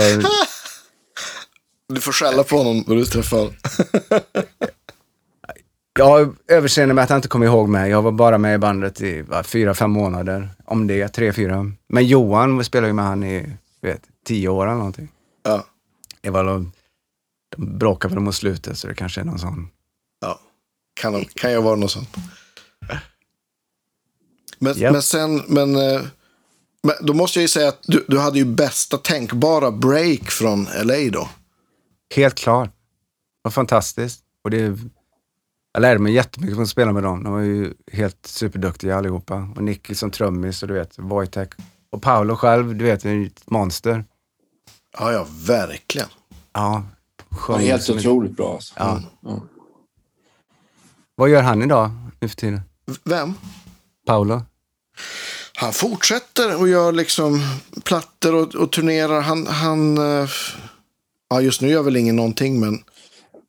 Du får skälla på honom när du träffar honom. jag har överseende med att han inte kommer ihåg mig. Jag var bara med i bandet i va, fyra, fem månader. Om det, tre, fyra. Men Johan spelade ju med han i, vet, tio år eller någonting. Ja. Det var, de de bråkade väl mot slutet så det kanske är någon sån. ja. Kan, kan jag vara något sånt. Men, Japp. men sen, men, eh, men då måste jag ju säga att du, du hade ju bästa tänkbara break från LA då. Helt klart. Det var fantastiskt. Och det, jag lärde mig jättemycket från att spela med dem. De var ju helt superduktiga allihopa. Och Nicky som trummis och du vet, Wojtek. Och Paolo själv, du vet, är ett monster. Ja, ja, verkligen. Ja. Ja, sjöng helt otroligt bra. Alltså. Ja. Ja. Vad gör han idag nu för tiden? V- Vem? Paolo? Han fortsätter och gör liksom plattor och, och turnerar. Han, han eh, ja just nu gör väl ingen någonting men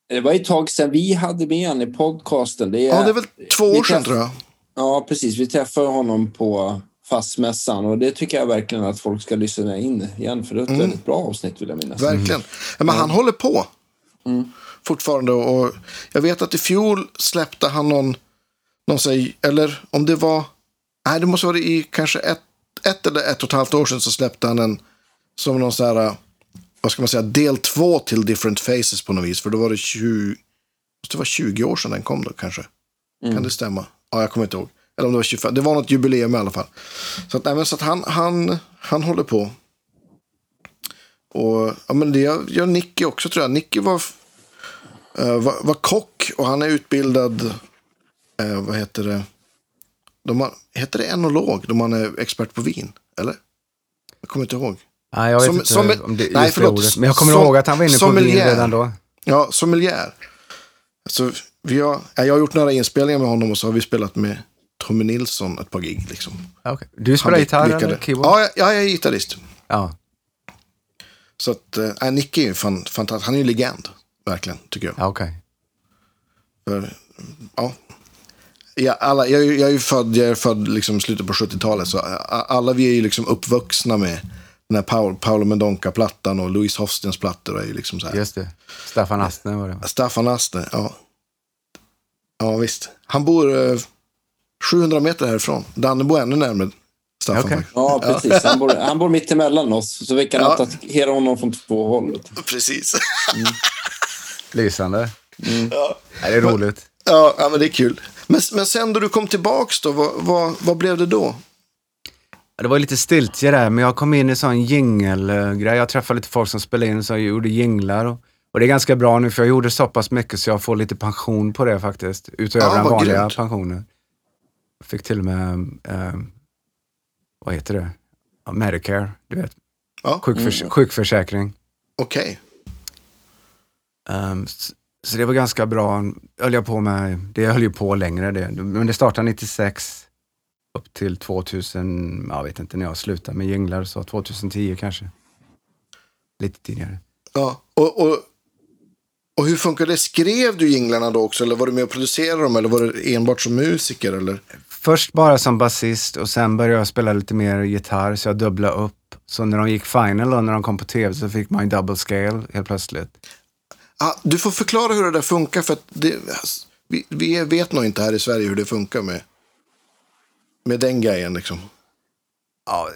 Det var ett tag sedan vi hade med honom i podcasten. Det är, ja det är väl två år sedan tror jag. Ja, precis. Vi träffade honom på fastmässan och det tycker jag verkligen att folk ska lyssna in igen för det är ett väldigt bra avsnitt vill jag minnas. Verkligen. Ja, Men han håller på fortfarande. Och jag vet att i fjol släppte han någon, någon säg, eller om det var, nej det måste vara i kanske ett, ett eller ett och ett halvt år sedan så släppte han en, som någon så här, vad ska man säga, del två till Different Faces på något vis. För då var det 20, måste det vara 20 år sedan den kom då kanske. Kan det stämma? Ja, jag kommer inte ihåg. Eller om det var 25. Det var något jubileum i alla fall. Så, att, nej, så att han, han, han håller på. Och ja, men det gör, gör Nicky också tror jag. Nicky var, eh, var, var kock och han är utbildad, eh, vad heter det? De har, heter det enolog då man är expert på vin? Eller? Jag kommer inte ihåg. Nej, jag vet Som- inte som- om det, nej, förlåt. ordet. Men jag kommer Som- ihåg att han var inne på vin redan då. Ja, sommelier. Alltså, vi har, ja, jag har gjort några inspelningar med honom och så har vi spelat med Tommy Nilsson ett par gig. Liksom. Okej. Du spelar gitarr eller keyboard? Ja, jag, ja, jag är gitarrist. Ja. Så att, äh, Nicky är ju fan, fantastisk. Han är ju legend, verkligen, tycker jag. ja okej. För, ja. Ja, alla, jag, jag är ju född, jag är född liksom slutet på 70-talet, så a- alla vi är ju liksom uppvuxna med den här Paul, Paolo Mendonca-plattan och Louise Hostens plattor. Är ju liksom så här. Just det. Staffan Astner var det. Staffan Aster, ja. Ja, visst. Han bor eh, 700 meter härifrån. Danne bor ännu närmare Staffan. Faktiskt. Ja, precis. Han bor, han bor mitt emellan oss, så vi kan Ja. attackera honom från två håll. Precis. Lysande. ja. Ja, det är roligt. Ja, ja, men det är kul. Men, men sen då du kom tillbaks då, vad, vad, vad blev det då? Det var lite stiltje där, men jag kom in i sån jingelgrej. Jag träffade lite folk som spelade in, som gjorde jinglar. Och, och det är ganska bra nu, för jag gjorde så pass mycket så jag får lite pension på det faktiskt. Utöver Ja, den vanliga grymt. pensionen. Jag fick till och med, eh, vad heter det? Ja, Medicare, du vet. Ja, Sjukförs- Sjukförsäkring. okej. Ehm, s- så det var ganska bra. Höll jag på med, det höll ju på längre det. Men det startade 96 upp till 2000, jag vet inte när jag slutade med jinglar, så 2010 kanske. Lite tidigare. Ja. Och, och, och hur funkar det? Skrev du jinglarna då också? Eller var du med och producerade dem? Eller var du enbart som musiker? Eller? Först bara som basist och sen började jag spela lite mer gitarr så jag dubblade upp. Så när de gick final och när de kom på tv så fick man double scale helt plötsligt. Ah, du får förklara hur det där funkar. För att det, vi, vi vet nog inte här i Sverige hur det funkar med, med den grejen. Liksom. Ja,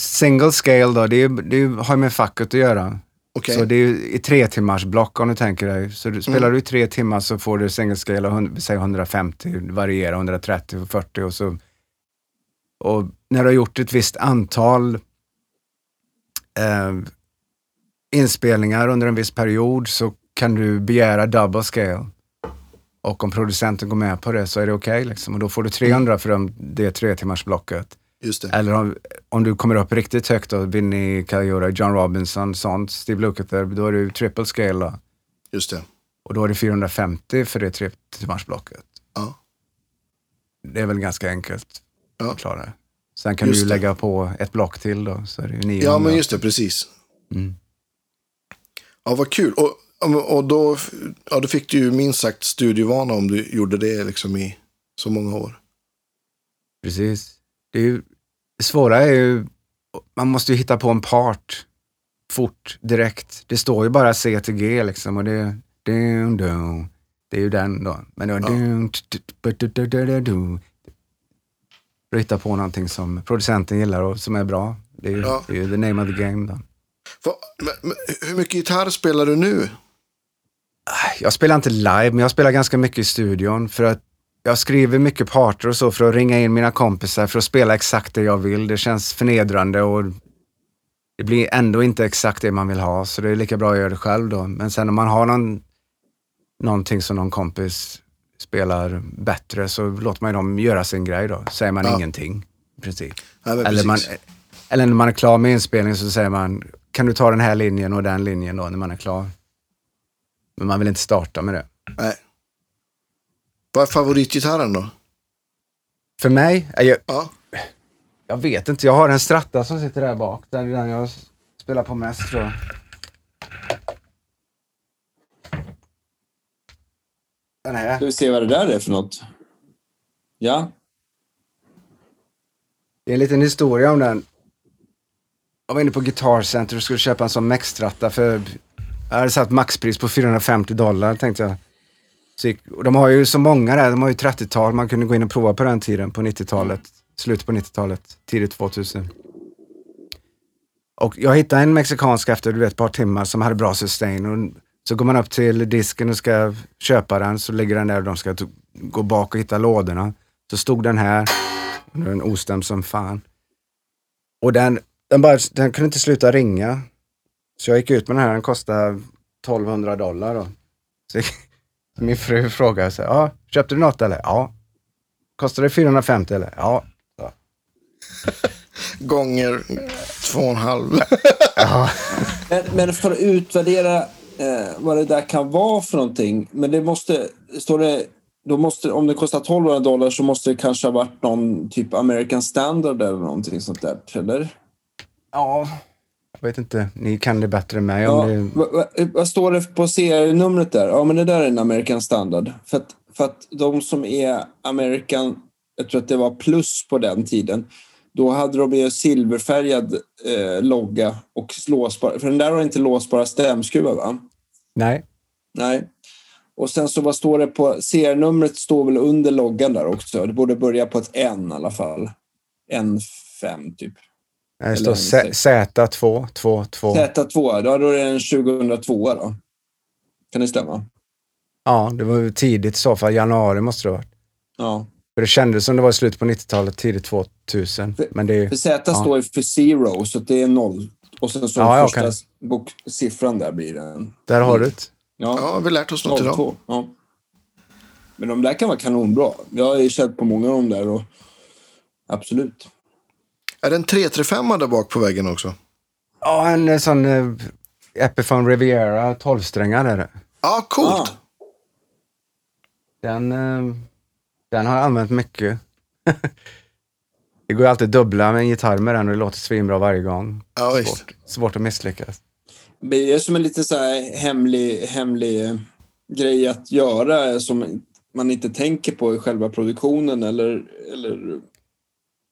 single scale då, det, är, det har med facket att göra. Okej. Så det är ju i tre timmars block om du tänker dig. Så du, spelar du i tre timmar så får du single scale, och säg 150, det varierar 130 och 40 och så. Och när du har gjort ett visst antal eh, inspelningar under en viss period så kan du begära double scale. Och om producenten går med på det så är det okej liksom. Och då får du 300 för de, det tre timmars blocket. Just det. Eller om, om du kommer upp riktigt högt då, Vinnie Colaiuta, John Robinson, sånt, Steve Lukather, då är du triple scale då. Just det. Och då är det 450 för det tre timmars blocket. Ja. Det är väl ganska enkelt Ja. att klara. Sen kan Just du ju lägga på ett block till då, så är det ju 900. Ja, men just det. Precis. Mm. Ja, vad kul. Och, och då, ja, då fick du ju minst sagt studievana om du gjorde det liksom i så många år. Precis. Det, är ju, det svåra är ju, man måste ju hitta på en part fort, direkt. Det står ju bara C till G liksom och det, dun, dun, det är ju den då. Men var Ja. dun, t- t- bu- du- du- du- du- du. För att hitta på någonting som producenten gillar och som är bra. Det är ju, Ja. det är ju the name of the game då. Vad- men, men, hur mycket gitarr spelar du nu? Jag spelar inte live, men jag spelar ganska mycket i studion för att jag skriver mycket parter och så för att ringa in mina kompisar för att spela exakt det jag vill. Det känns förnedrande och det blir ändå inte exakt det man vill ha, så det är lika bra att göra det själv då. Men sen om man har någon, någonting som någon kompis spelar bättre så låter man ju dem göra sin grej då. Säger man Ja. ingenting i princip. Men Eller, man, eller när man är klar med inspelningen så säger man, kan du ta den här linjen och den linjen då när man är klar. Men man vill inte starta med det. Nej. Vad är favoritgitarren då? För mig, är jag, Ja. jag vet inte, jag har en Stratta som sitter där bak. Den är den jag spelar på mest tror jag. Den här. Ska vi se vad det där är för något? Ja, Det är en liten historia om den. Jag var inne på Guitar Center och skulle köpa en sån Mextratta för jag hade satt maxpris på 450 dollar tänkte jag. Gick, och de har ju så många där, de har ju 30-tal, man kunde gå in och prova på den tiden, på 90-talet, slutet på 90-talet, tidigt 2000. Och jag hittade en mexikansk efter du vet, ett par timmar som hade bra sustain. Och så går man upp till disken och ska köpa den, så ligger den där och de ska gå bak och hitta lådorna. Så stod den här, den ostämd som fan. Och den, den, bara, den kunde inte sluta ringa. Så jag gick ut med den här, den kostade 1200 dollar då. Så jag, min fru frågade så ja, köpte du något eller? Ja. Kostade det 450 eller? Ja. Gånger två och en halv. ja. Men, men för att utvärdera eh, vad det där kan vara för någonting. Men det måste, står det, då måste, om det kostar 1200 dollar så måste det kanske ha varit någon typ American Standard eller någonting sånt där, eller? ja. Jag vet inte, ni kan det bättre än mig. Ja, det, vad, vad, vad står det på serienumret där? Ja, men det där är en American Standard. För att, för att de som är American, jag tror att det var plus på den tiden, då hade de ju silverfärgad eh, logga och låsbar, för den där har inte låsbara stämskruvar va? nej. Nej. Och sen så vad står det på serienumret står väl under loggan där också. Det borde börja på ett N i alla fall. N5 typ. Det står Eller Z- Z2, 2, 2. Z2, då är det en 2002 då. Kan det stämma? Ja, det var ju tidigt i så fall. Januari måste det ha varit. Ja. För det kändes som det var i slutet på 90-talet, tidigt 2000. Men det är För Z Ja. står ju för zero, så det är noll. Och sen så Ja, första okej. boksiffran där blir en... där har du det. Ja, Ja, vi har lärt oss något idag. 02. Ja. Men de där kan vara kanonbra. Jag har ju kört på många av dem där och absolut. Är det en 335 där bak på väggen också? Ja, en eh, sån eh, Epiphone Riviera 12-strängad är det. Ja, coolt. Ah. Den, eh, den har jag använt mycket. det går ju alltid dubbla med en gitarr med den och det låter svinbra varje gång. Ja, visst. Svårt, svårt att misslyckas. Det som en lite så här hemlig, hemlig eh, grej att göra som man inte tänker på i själva produktionen eller... eller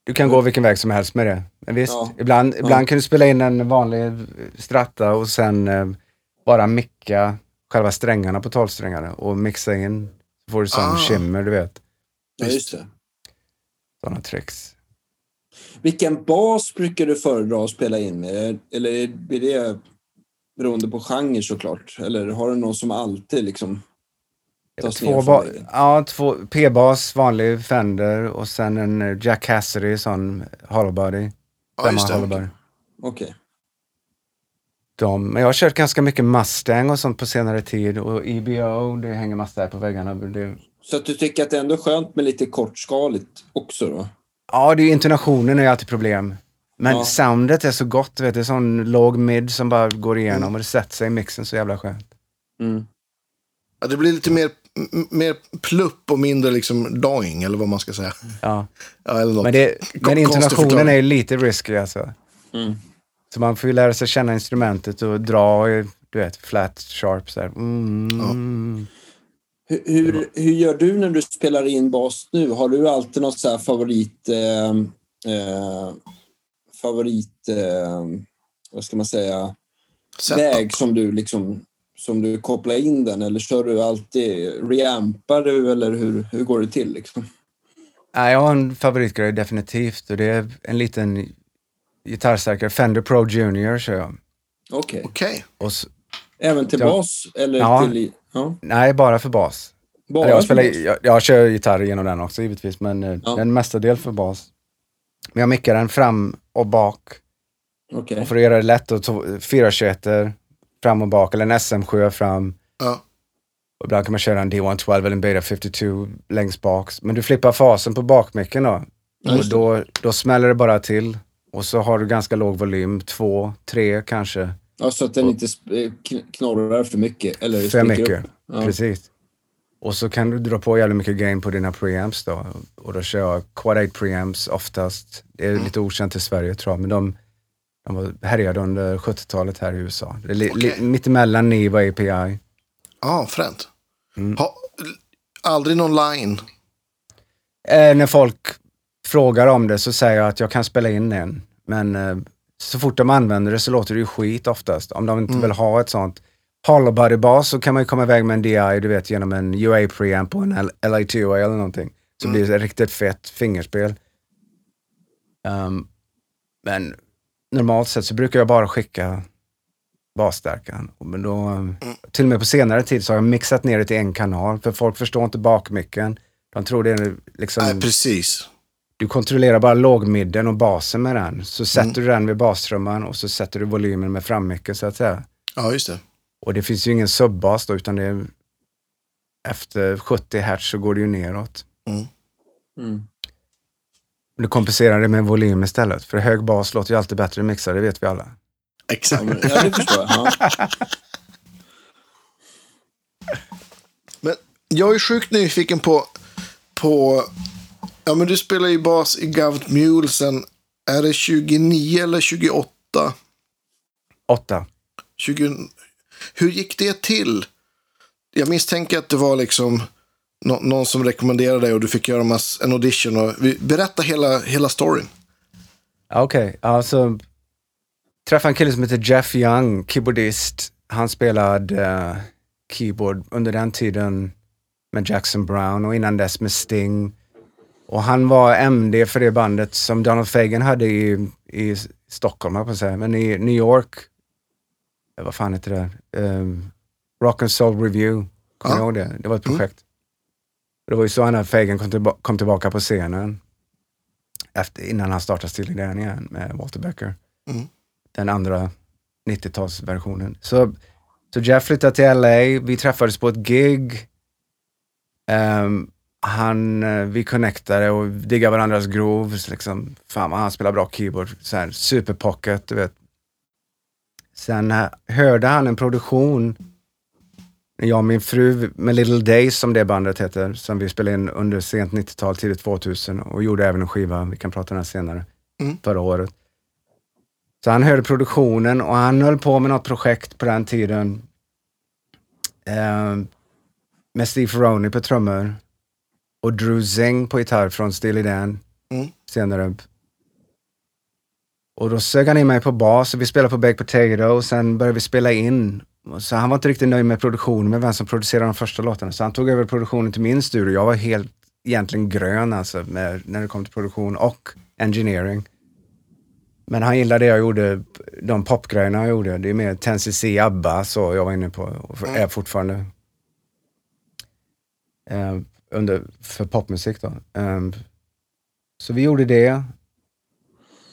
Du kan gå vilken väg som helst med det. Men visst, Ja. ibland, ibland Ja. kan du spela in en vanlig stratta och sen eh, bara micka själva strängarna på 12-strängare och mixa in. Så får du sån Ah. shimmer, du vet. ja, just det. Sådana tricks. Vilken bas brukar du föredra att spela in med? Eller blir det beroende på genre såklart? Eller har du någon som alltid liksom Två ba- ja, två P-bas, vanlig Fender och sen en eh, Jack Cassidy, sån hollow body. Ja, Femma just det. Okej. De, men jag har kört ganska mycket Mustang och sånt på senare tid och EBO, det hänger massa där på väggarna. Det, Så att du tycker att det är ändå skönt med lite kortskaligt också då? ja, det är ju intonationen är ju alltid problem. Men Ja. soundet är så gott, vet du, det är sån låg mid som bara går igenom och det sätter sig i mixen så jävla skönt. Mm. Ja, det blir lite mer, mer plupp och mindre liksom doing, eller vad man ska säga. Ja. Ja, eller något. Men, det, men intonationen är ju lite risky alltså. Mm. Så man får ju lära sig känna instrumentet och dra, du vet, flat sharp så här. Mm. Hur, hur, hur gör du när du spelar in bas nu? Har du alltid något så här favorit... Eh, eh, favorit... Eh, vad ska man säga? Setup. Väg som du liksom som du kopplar in den eller kör du alltid, reampar du eller hur, hur går det till liksom? Nej, jag har en favoritgrej definitivt och det är en liten gitarrstärkare, Fender Pro Junior kör jag. Okej. Och s- Även till Ja. bas eller Ja. till... Ja. nej, bara för bas. Bara jag, för spelar, bas? jag, jag kör gitarr genom den också givetvis, men eh, Ja. den mesta del för bas. Men jag mickar den fram och bak. Okej. Och för att göra det lätt, och to- 421 fram och bak, eller en SM7 fram. Ja. Och ibland kan man köra en D112 eller en Beta 52 längst bak. Men du flippar fasen på bakmicken då. Ja, och då, då smäller det bara till. Och så har du ganska låg volym, två, tre kanske. Ja, så att den inte eh, kn- knorrar för mycket. Eller För mycket. Ja. Precis. Och så kan du dra på jävligt mycket gain på dina preamps då. Och då kör jag quad 8 preamps oftast. Det är lite okänt i Sverige tror jag, men de, de var härjade under 70-talet här i USA. Li, Okej. li, mittemellan Niva och API. Ja, fränt. Mm. Ha, aldrig någon line. Eh, när folk frågar om det så säger jag att jag kan spela in en. Men eh, så fort de använder det så låter det ju skit oftast. Om de inte vill ha ett sånt hollow body bas så kan man ju komma iväg med en DI, du vet, genom en UA preamp och en L- LA2 eller någonting. Så blir det ett riktigt fett fingerspel. Ehm, men normalt sett så brukar jag bara skicka basstärkan. Men då, eh, Till och med på senare tid så har jag mixat ner det till en kanal, för folk förstår inte bakmicken. De tror det är liksom... Nej, precis. Du kontrollerar bara lågmidden och basen med den. Så sätter Mm. du den vid bastrumman och så sätter du volymen med frammicken så att säga. Ja, just det. Och det finns ju ingen subbas då, utan det är efter 70 hertz så går det ju neråt. Mm. Du kompenserar det med volym istället. För hög bas låter ju alltid bättre mixad, det vet vi alla. Exakt. men, ja, det förstår jag. Ja. Men jag är sjukt nyfiken på, på... Ja, men du spelar ju bas i Gout Mule sen... Är det 29 eller 28? Åtta. 20, hur gick det till? Jag misstänker att det var liksom nå, någon som rekommenderade dig och du fick göra en audition. Och, berätta hela, hela storyn. Okej, alltså. Träffade en kille som heter Jeff Young, keyboardist. Han spelade eh, keyboard under den tiden med Jackson Brown och innan dess med Sting. Och han var MD för det bandet som Donald Fagen hade i, i Stockholm, jag på säga, men i New York. Eh, Vad fan heter det? Um, Rock and Soul Review. Kommer Ja. ihåg det? Det var ett projekt. Det var ju så när Fagen kom, tillba- kom tillbaka på scenen. Efter, innan han startade Steely Dan igen med Walter Becker. Mm. Den andra 90-talsversionen. Så, så Jeff flyttade till LA, vi träffades på ett gig. Ehm, han, vi connectade och diggade varandras grooves. Liksom. Fan vad han spelar bra keyboard. Så här, superpocket, du vet. Sen eh, hörde han en produktion jag och min fru med Little Days som det bandet heter, som vi spelade in under sent 90-tal, tidigt 2000 och gjorde även en skiva, vi kan prata om den senare, Mm. förra året. Så han hörde produktionen och han höll på med något projekt på den tiden eh, med Steve Ferroni på trummor och Drew Zing på gitarr från Steely Dan Mm. senare. Och då sög han in mig på bas och vi spelade på Baked Potato och sen började vi spela in. Så han var inte riktigt nöjd med produktionen, med vem som producerade de första låtarna. Så han tog över produktionen till min studio. Jag var helt egentligen grön alltså med, när det kom till produktion och engineering. Men han gillade det jag gjorde, de popgrejerna jag gjorde. Det är mer 10cc, ABBA, så jag var inne på och för, är fortfarande. Eh, under, för popmusik då. Eh, så vi gjorde det.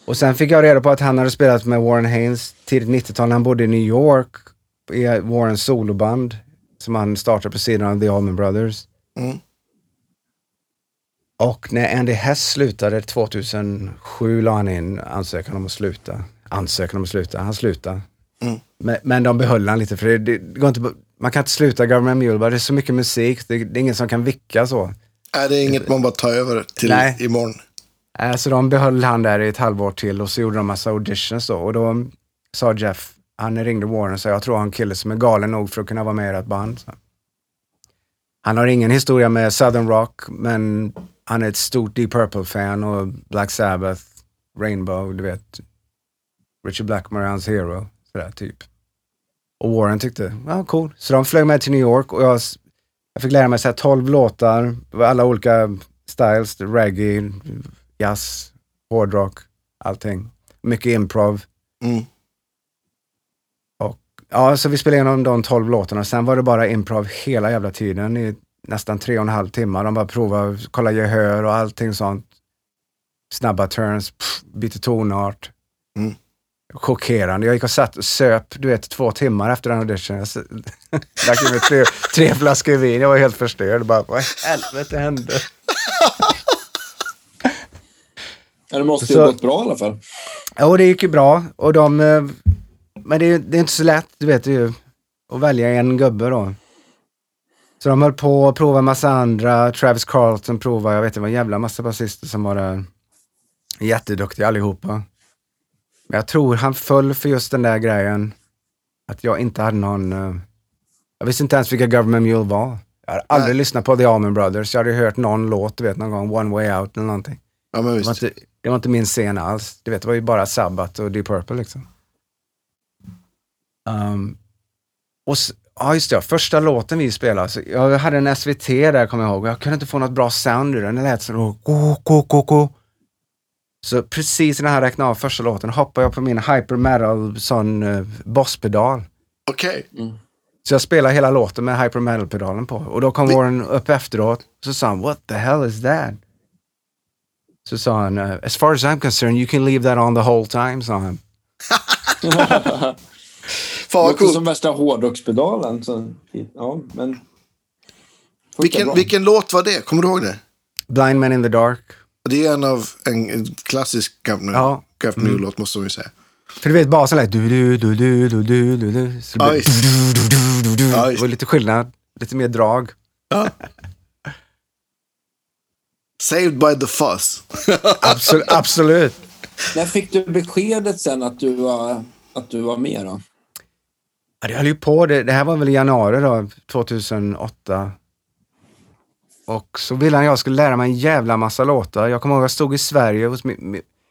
Och sen fick jag reda på att han hade spelat med Warren Haynes tidigt 90-tal när han bodde i New York i Warrens soloband som han startade på sidan av The Allman Brothers. Mm. Och när Andy Hess slutade 2007 la han in ansökan om att sluta. Ansökan om att sluta, han slutade. Mm. Men, men de behöll han lite för det, det, går inte, man kan inte sluta Government Mule, bara det är så mycket musik, det, det är ingen som kan vicka så. Är det inget man bara tar över till Nej. imorgon? Eh, Så de behöll han där i ett halvår till och så gjorde de massa auditions då. Och då sa Jeff, han ringde Warren och sa jag tror han är en kille som är galen nog för att kunna vara med i ert band. Så. Han har ingen historia med Southern Rock, men han är ett stort Deep Purple-fan och Black Sabbath, Rainbow, du vet. Richard Blackmore, hans hero, sådär typ. Och Warren tyckte, ja cool. Så de flög med till New York och jag, jag fick lära mig såhär 12 låtar, alla olika styles, reggae, jazz, hårdrock, allting. Mycket improv. Mm. Ja, så vi spelade igenom de 12 låtarna. Sen var det bara improv hela jävla tiden i nästan tre och en halv timme. De bara provade, kolla gehör och allting sånt. Snabba turns, pff, bytte tonart. Mm. Chockerande. Jag gick och satt och söp, du vet, två timmar efter den audition. Jag drack i mig tre, tre flaskor vin. Jag var helt förstörd. Bara, vad i helvete hände? Ja, det måste ju ha gått bra i alla fall. Ja, det gick ju bra. Och de, eh, men det, är- det är inte så lätt, du vet ju, att välja en gubbe då. Så de höll på att prova en massa andra. Travis Carlton provade, jag vet det var en jävla massa basister som var där. Jätteduktiga allihopa. Men jag tror han föll för just den där grejen. Att jag inte hade någon... eh, jag visste inte ens vilka Government Mule var. Jag hade aldrig Nej. lyssnat på The Allman Brothers. Jag hade hört någon låt, du vet, någon gång. One Way Out eller någonting. Ja, men Det var, visst. inte, det var inte min scen alls. Du vet, det var ju bara Sabbath och Deep Purple liksom. Um, och ja, just det. Första låten vi spelade, så jag hade en SVT där kommer jag ihåg. och Jag kunde inte få något bra sound ur den. Det lät så. Så precis när han räknade av första låten hoppade jag på min hyper metal sån uh, bosspedal. Okej. Mm. Så jag spelade hela låten med Hyper Metal-pedalen på. Och då kom Warren upp efteråt och så sa han, what the hell is that? Så sa han, uh, as far as I'm concerned you can leave that on the whole time, sa han. Fan låter coolt. som värsta hårdrockspedalen. Så, ja, men... Vilken, vilken låt var det? Kommer du ihåg det? Blind Man in the Dark. Det är en av en, en klassisk Governor, Ja. Governor låt måste man ju säga. För du vet basen lät du du du du du du du du. Så det Ja, blev du du du du du. Ja, Det visst. var lite skillnad, lite mer drag. Ja. Saved by the Fuzz. Absolut. absolut. När fick du beskedet sen att du var, att du var med då? Ja, det höll ju på, det, det här var väl i januari då, 2008. Och så ville han att jag skulle lära mig en jävla massa låtar. Jag kommer ihåg att jag stod i Sverige hos,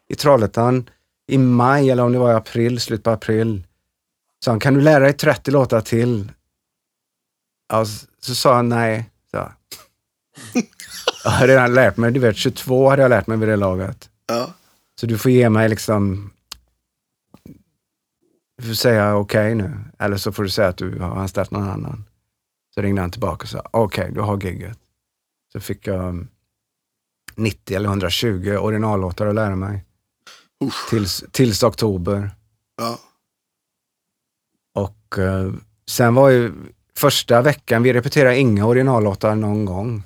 i Trollhättan i maj, eller om det var i april, slut på april. Så han, kan du lära dig 30 låtar till? Ja, så, så sa han nej. Så. Jag hade redan lärt mig, du vet 22 hade jag lärt mig vid det laget. Ja. Så du får ge mig liksom... Du får säga okej nu. Eller så får du säga att du har anställt någon annan. Så ringde han tillbaka och sa okej, du har gigget. Så fick jag um, 90 eller 120 originallåtar att lära mig. Usch. Tills, tills oktober. Ja. Och eh, sen var ju första veckan, vi repeterade inga originallåtar någon gång.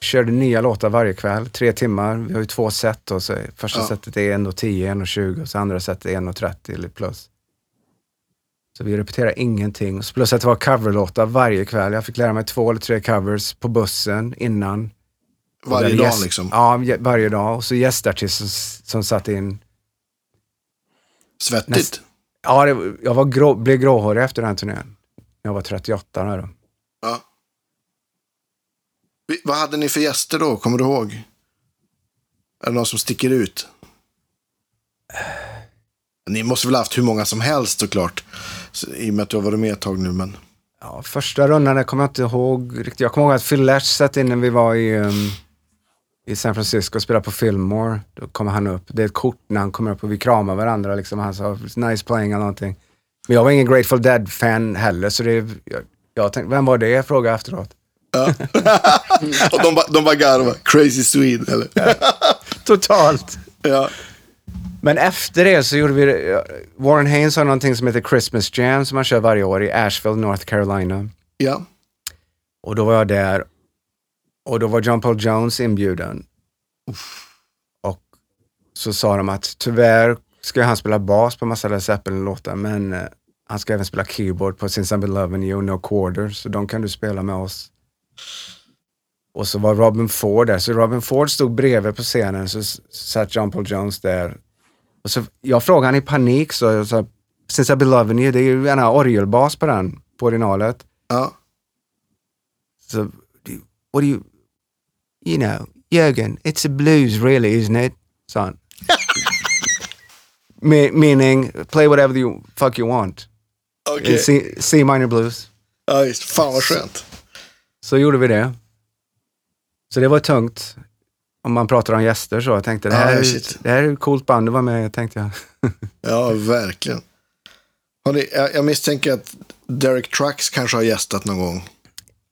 Körde nya låtar varje kväll, tre timmar. Vi har ju två set då, så första Ja. setet är 1.10, 1.20 och så andra setet är 1.30 eller plus. Så vi repeterade ingenting. Plus att det var coverlåtar varje kväll. Jag fick lära mig två eller tre covers på bussen innan. Varje dag liksom. Ja, varje dag. Och så gästartister som, som satt in. Svettigt. Näst- Ja, det, jag var grå, blev gråhårig efter den turnén. Jag var 38 där då. Ja. Vi- Vad hade ni för gäster då? Kommer du ihåg? Är det någon som sticker ut? Ni måste väl ha haft hur många som helst såklart. I och med att du har varit med ett tag nu. Men... Ja, första rundan kommer jag inte ihåg riktigt. Jag kommer ihåg att Phil Lash satt in när vi var i, um, i San Francisco och spelade på Fillmore. Då kommer han upp. Det är ett kort när han kommer upp och vi kramar varandra. Liksom. Han sa nice playing eller någonting. Men jag var ingen Grateful Dead-fan heller, så det, jag, jag tänkte, vem var det? Jag frågade efteråt. Ja. och de, ba- de bara garvar. Crazy Swede eller? Totalt. ja. Men efter det så gjorde vi, Warren Haynes har någonting som heter Christmas Jam som man kör varje år i Asheville, North Carolina. ja. Och då var jag där och då var John Paul Jones inbjuden. Och så sa de att tyvärr ska han spela bas på massa Led Zeppelin-låtar men eh, han ska även spela keyboard på Since been loving you, No Quarter, så de kan du spela med oss. Och så var Robin Ford där, så Robin Ford stod bredvid på scenen, så satt John Paul Jones där. Och så, jag frågade han i panik, så jag sa, Since I've been loving you, det är ju en orgelbas på den, på originalet. ja. You- what do you, you know, Jürgen, it's a blues really, isn't it? Son. Me- meaning, play whatever you fuck you want. Okej. C, C minor blues. Ja, just. Fan vad skönt. Så gjorde vi det. Så det var tungt. Om man pratar om gäster så. Jag tänkte, det här, Ja, är, det här är ett coolt band att vara med tänkte jag. Ja, verkligen. Ni, jag, jag misstänker att Derek Trucks kanske har gästat någon gång.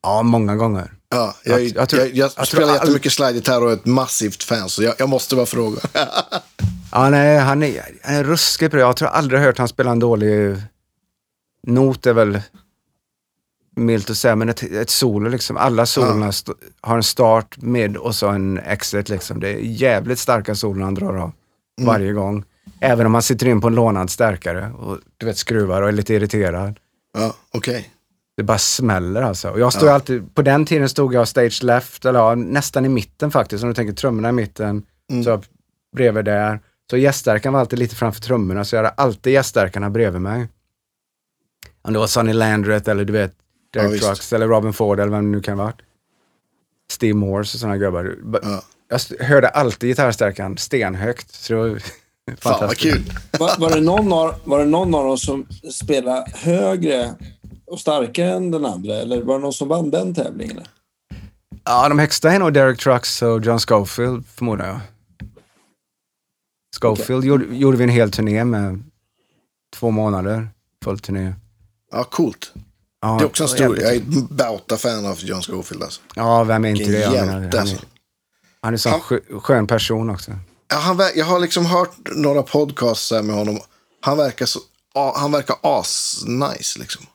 Ja, många gånger. Ja, jag, Jag- jag, jag tror- jag, jag tror spelar all- jättemycket slide-gitarr och är ett massivt fan, så jag, jag måste bara fråga. Ja, nej, han är, han är ruskigt bra. Jag tror aldrig hört han spela en dålig not är väl milt att säga, men ett, ett solo liksom. Alla solorna st- har en start, mid och så en exit liksom. Det är jävligt starka solon han drar av varje gång. Även om man sitter in på en lånad stärkare och du vet skruvar och är lite irriterad. ja, okej. Det bara smäller alltså. Och jag stod alltid, på den tiden stod jag stage left, eller ja, nästan i mitten faktiskt. Om du tänker trummorna i mitten, så jag bredvid där. Så gäststärkan var alltid lite framför trummorna, så jag hade alltid gäststärkarna bredvid mig. Om det var Sonny Landreth eller du vet, Ja, Derek visst. Trucks eller Robin Ford eller vem det nu kan vara. Steve Morse och sådana gubbar. Ba- Ja. Jag hörde alltid gitarrstärkan stenhögt. Så det var Fan vad fantastiskt. kul. Var, var, det någon av, var det någon av dem som spelade högre och starkare än den andra? Eller var det någon som vann den tävlingen? Ja, de högsta är nog Derek Trucks och John Schofield förmodar jag. Schofield gjorde, gjorde vi en hel turné med två månader, full turné. Ja, coolt. Ja, Det är också en stor, jag är ett Bauta-fan av John Scofield alltså. Ja, vem är inte det? Vilken hjälte han, alltså. är, han är så Han- skö- skön person också. Ja, han, jag har liksom hört några podcasts här med honom. Han verkar så, han verkar as-nice liksom.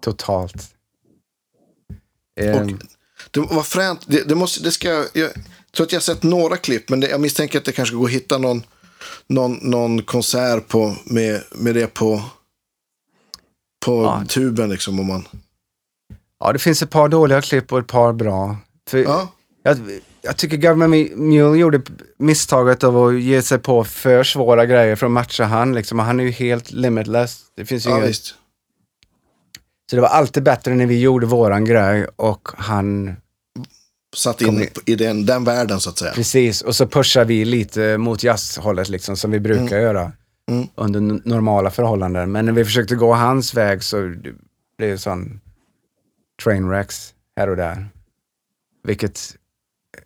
Totalt. Och det var fränt. Det, det, måste, det ska, jag, jag tror att jag har sett några klipp, men det, jag misstänker att det kanske går att hitta någon, någon, någon konsert på, med, med det på, på Ja. tuben. Liksom, om man, ja, det finns ett par dåliga klipp och ett par bra. För ja, jag, jag tycker Government Mule gjorde misstaget av att ge sig på för svåra grejer för att matcha han. Liksom. Han är ju helt limitless. Det finns ju ja, inget, så det var alltid bättre när vi gjorde våran grej och han Satt in in. i den, den världen så att säga. Precis, och så pushar vi lite mot jazzhållet liksom som vi brukar göra Mm. under normala förhållanden. Men när vi försökte gå hans väg så blev det sån trainwrecks här och där. Vilket eh,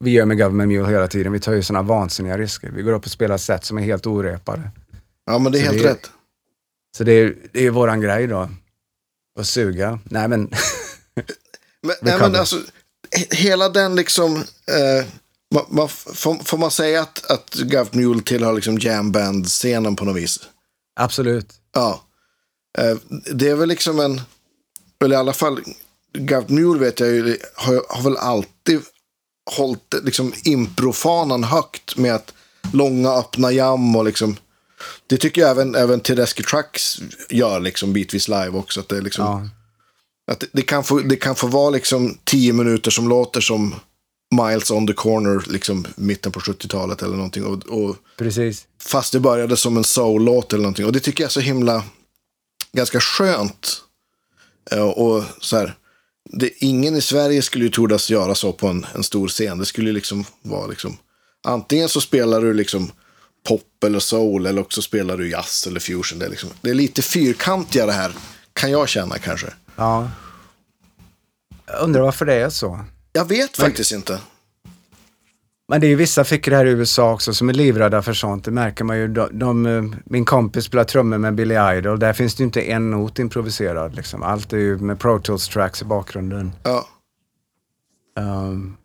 vi gör med Government Mule hela tiden. Vi tar ju sådana vansinniga risker. Vi går upp och spelar set som är helt orepade. Ja, men det är Så helt det- rätt. Så det är, det är våran grej då. Att suga. Nej men, Men, nej, men alltså, he- hela den liksom... Eh, man, man, får, får man säga att, att Govt Mule tillhör liksom jamband-scenen på något vis? absolut. Ja. Eh, det är väl liksom en... Eller i alla fall, Govt Mule vet jag ju, har, har väl alltid hållit liksom improfanan högt med att långa öppna jam och liksom... Det tycker jag även, även Tedeschi Trucks gör liksom bitvis live också. Att det, liksom, Ja. att det, det, kan få, det kan få vara liksom tio minuter som låter som Miles on the corner, liksom mitten på 70-talet eller någonting. Och, och, Precis. fast det började som en soul-låt eller någonting. Och det tycker jag är så himla, ganska skönt. Eh, Och så här, det, ingen i Sverige skulle ju tordas göra så på en, en stor scen. Det skulle ju liksom vara liksom, antingen så spelar du liksom pop eller soul eller också spelar du jazz eller fusion. Det är, liksom, det är lite fyrkantigare här, kan jag känna kanske. Ja. Jag undrar varför det är så. Jag vet faktiskt inte. Men det är ju vissa fickor här i USA också som är livrädda för sånt. Det märker man ju. De, de, eh, min kompis spelar trummor med Billy Idol. Där finns det ju inte en not improviserad. Liksom. Allt är ju med Pro Tools tracks i bakgrunden. Ja, Um,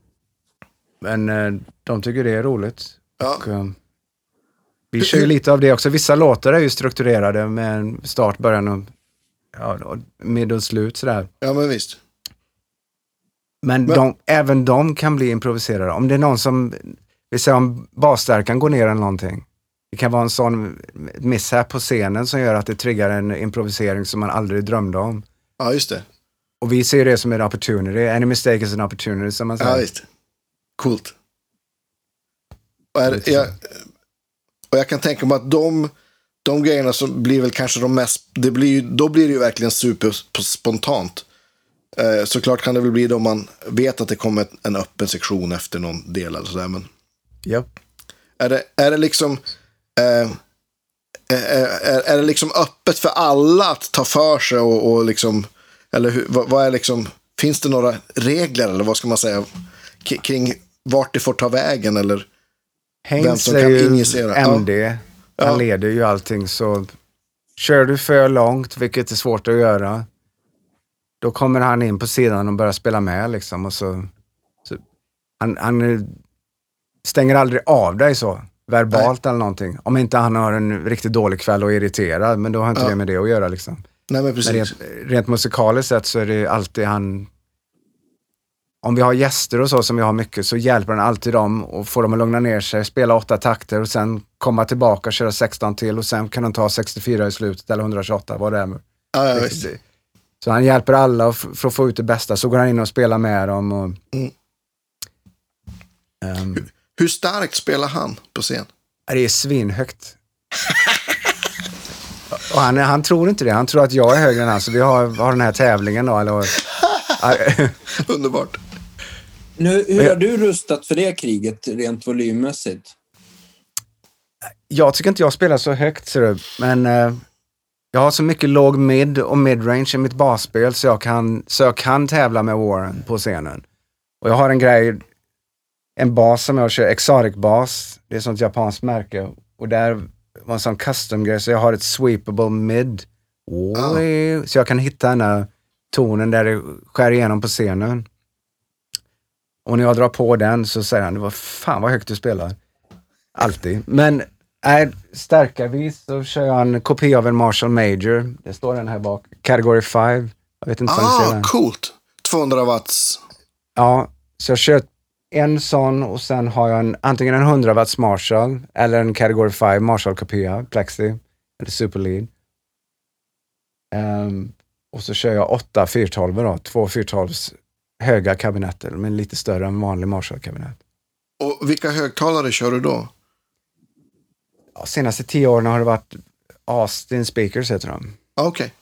men eh, de tycker det är roligt. ja. Och, eh, vi kör ju lite av det också. Vissa låtar är ju strukturerade med start, början och ja, och slut sådär. ja men visst. Men, Men- de, även de kan bli improviserade. Om det är någon som, vi säger om basstärkan går ner eller någonting. Det kan vara en sån mishap på scenen som gör att det triggar en improvisering som man aldrig drömde om. Ja, just det. Och vi ser det som en opportunity. Any mistake is an opportunity som man säger. Ja, visst. Coolt. Och, är, jag, och jag kan tänka mig att de, de grejerna som blir väl kanske de mest, det blir, då blir det ju verkligen superspontant. Eh, såklart kan det väl bli då man vet att det kommer en öppen sektion efter någon del eller sådär. Men Japp. är det, är det liksom eh, är, är, är det liksom öppet för alla att ta för sig och, och liksom, eller hur, vad, vad är liksom, finns det några regler eller vad ska man säga kring vart det får ta vägen eller? Vem Haynes som är kan injicera. Ja. MD. Han Ja. leder ju allting så kör du för långt, vilket är svårt att göra, då kommer han in på sidan och börjar spela med liksom. Och så, så, han, han stänger aldrig av dig så, verbalt eller någonting. Om inte han har en riktigt dålig kväll och är irriterad, men då har inte Ja. det med det att göra liksom. Nej men Men precis. rent, rent musikaliskt sett så är det alltid han... Om vi har gäster och så som vi har mycket så hjälper han alltid dem och får dem att lugna ner sig, spela åtta takter och sen komma tillbaka och köra 16 till och sen kan de ta 64 i slutet eller 128, vad det är. Ja, ja, visst. Så han hjälper alla för att få ut det bästa. Så går han in och spelar med dem. Och, Mm. Ehm, Hur starkt spelar han på scen? det är svinhögt. och han, han tror inte det. Han tror att jag är högre än han. Så vi har, har den här tävlingen då. Eller, Underbart. Nu, hur har du rustat för det kriget rent volymmässigt? jag tycker inte jag spelar så högt, ser du. men eh, jag har så mycket låg mid och midrange i mitt basspel så jag, kan, så jag kan tävla med Warren på scenen. Och jag har en grej, en bas som jag kör, Exotic bas, det är ett sånt japanskt märke. Och där var en sån custom grej så jag har ett sweepable mid. Oj, Så jag kan hitta en tonen där det skär igenom på scenen. Och när jag drar på den så säger han, det var fan vad högt du spelar. Alltid. Men är stärkarvis så kör jag en kopia av en Marshall Major. Det står den här bak. Category 5. Jag vet inte Ah, den. coolt. 200 watts. Ja, så jag kör en sån och sen har jag en, antingen en 100 watts Marshall eller en Category 5 Marshall-kopia, Plexi eller Superlead. Ehm, och så kör jag åtta 412 då, två 412 höga kabinetter, men lite större än vanlig Marshall-kabinett. Och vilka högtalare kör du då? Senaste tio åren har det varit Austin Speakers heter de. Okej.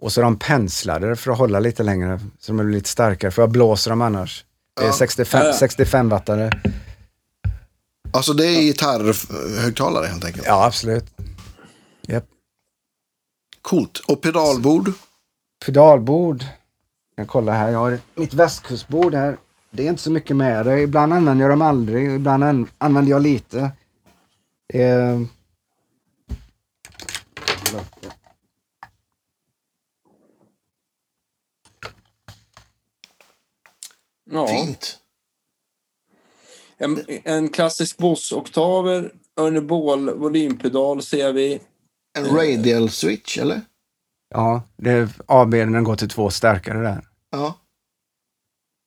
Och så är de penslade för att hålla lite längre, så de blir llite starkare, för jag blåser dem annars. Det är Ja. 65, Ja, ja. 65 wattare. Alltså det är gitarrhögtalare helt enkelt. Ja, absolut. Japp. Coolt. Och pedalbord? pedalbord. Jag kollar här, jag har mitt västkustbord här. Det är inte så mycket med det. Ibland använder jag dem aldrig, ibland an- använder jag lite. Eh, Ja. Fint. En, en klassisk Boss-oktaver, Örnebol volympedal ser vi. En radial switch, eller? ja, det är AB, den går till två stärkare där. Ja.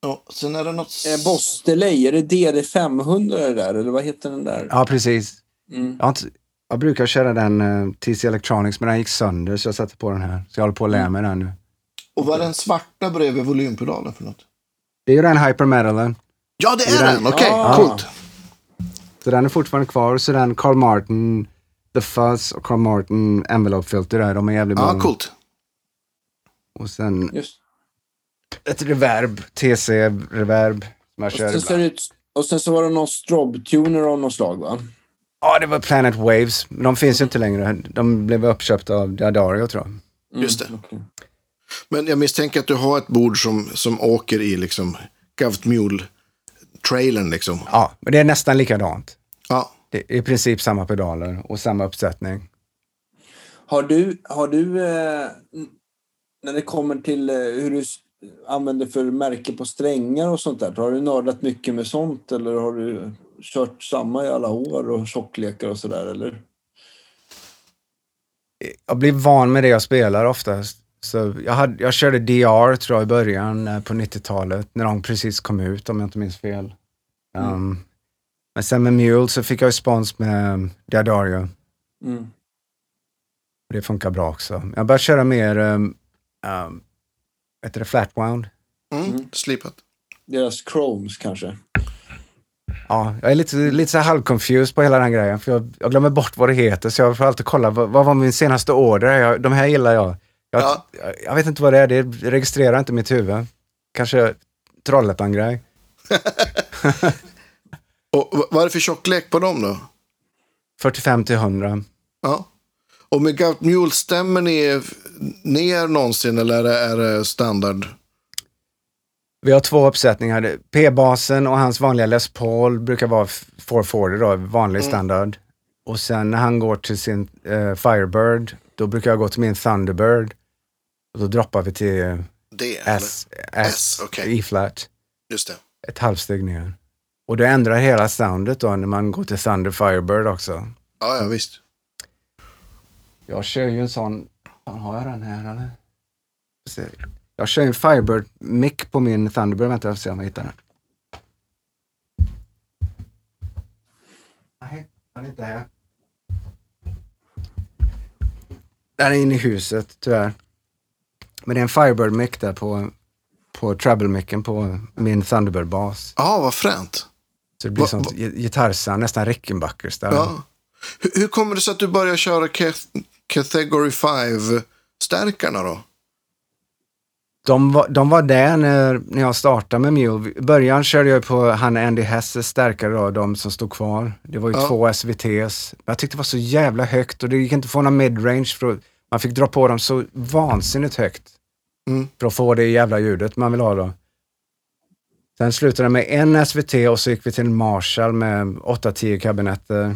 ja. Sen är det något... Boss Delay, är det DD500 det där eller vad heter den där? Ja, precis. Mm. Jag, har inte, jag brukar köra den eh, TC Electronics, men den gick sönder så jag satte på den här. Så jag håller på att lära mig den nu. Och vad är den svarta bredvid volympedalen för något? Det är ju den Hypermetalen. Ja, det Är är den- den! Okej, Ah. coolt. Så den är fortfarande kvar. Så den Carl Martin, The Fuzz och Carl Martin Envelope Filter där, de är jävligt bra. Ja, coolt. Och sen Just. ett reverb, TC-reverb som jag Och kör sen, ser det ibland. ut, och sen så var det någon strobe-tuner av något slag va? Ja, det var Planet Waves. Men De finns ju inte längre. De blev uppköpta av Diadario tror jag. Mm, Just det. okej. Men jag misstänker att du har ett bord som, som åker i liksom Govt Mule-trailern liksom. Ja, men det är nästan likadant. Ja. Det är i princip samma pedaler och samma uppsättning. Har du, har du eh, när det kommer till eh, hur du använder för märke på strängar och sånt där, har du nördat mycket med sånt eller har du kört samma i alla år och tjocklekar och sådär eller? Jag blir van med det jag spelar oftast. Så jag, hade, jag körde DR tror jag i början eh, på 90-talet när de precis kom ut om jag inte minns fel. Um, Men sen med Mule så fick jag ju spons med Diadario. Mm. Det funkar bra också. Jag börjar köra mer, um, um, heter det, flatwound. Mm. Mm. Slipat. Deras chromes kanske? Ja, jag är lite, lite så halvconfused på hela den grejen. För jag, jag glömmer bort vad det heter, så jag får alltid kolla vad, vad var min senaste order. Jag, de här gillar jag. Jag, Ja. jag. vet inte vad det är, det registrerar inte mitt huvud. Kanske Trollhättan-grej. Och vad är det för tjocklek på dem då? 45 till 100. Ja. Och med Gout Mule, stämmer ni ner någonsin eller är det standard? Vi har två uppsättningar. P-basen och hans vanliga Les Paul brukar vara 440 då, vanlig standard. Och sen när han går till sin eh, Firebird, då brukar jag gå till min Thunderbird. Och då droppar vi till eh, eller? S, S, S, okej. E-flat. Just det. Ett halvsteg ner. Och det ändrar hela soundet då när man går till Thunder Firebird också. Ja, ja visst. Jag kör ju en sån, har jag den här eller? Jag kör en Firebird mic på min Thunderbird, vänta jag får se om jag hittar den. Nej, den är inte här. Den är inne i huset tyvärr. Men det är en Firebird mic där på, på treble-micken på min Thunderbird-bas. Ja, vad fränt. Så det blir Va- sånt va- gi- gitarrsound, nästan Rickenbackers där. Ja. Hur, hur kommer det sig att du börjar köra Category 5-stärkarna då? De var, de var där när, när jag startade med Mule. I början körde jag på han Andy Hesses stärkare då, de som stod kvar. Det var ju Ja. två SVTs. Jag tyckte det var så jävla högt och det gick inte att få någon midrange för man fick dra på dem så vansinnigt högt. Mm. För att få det jävla ljudet man vill ha då. Sen slutade det med en SVT och så gick vi till en Marshall med 8-10 kabinetter.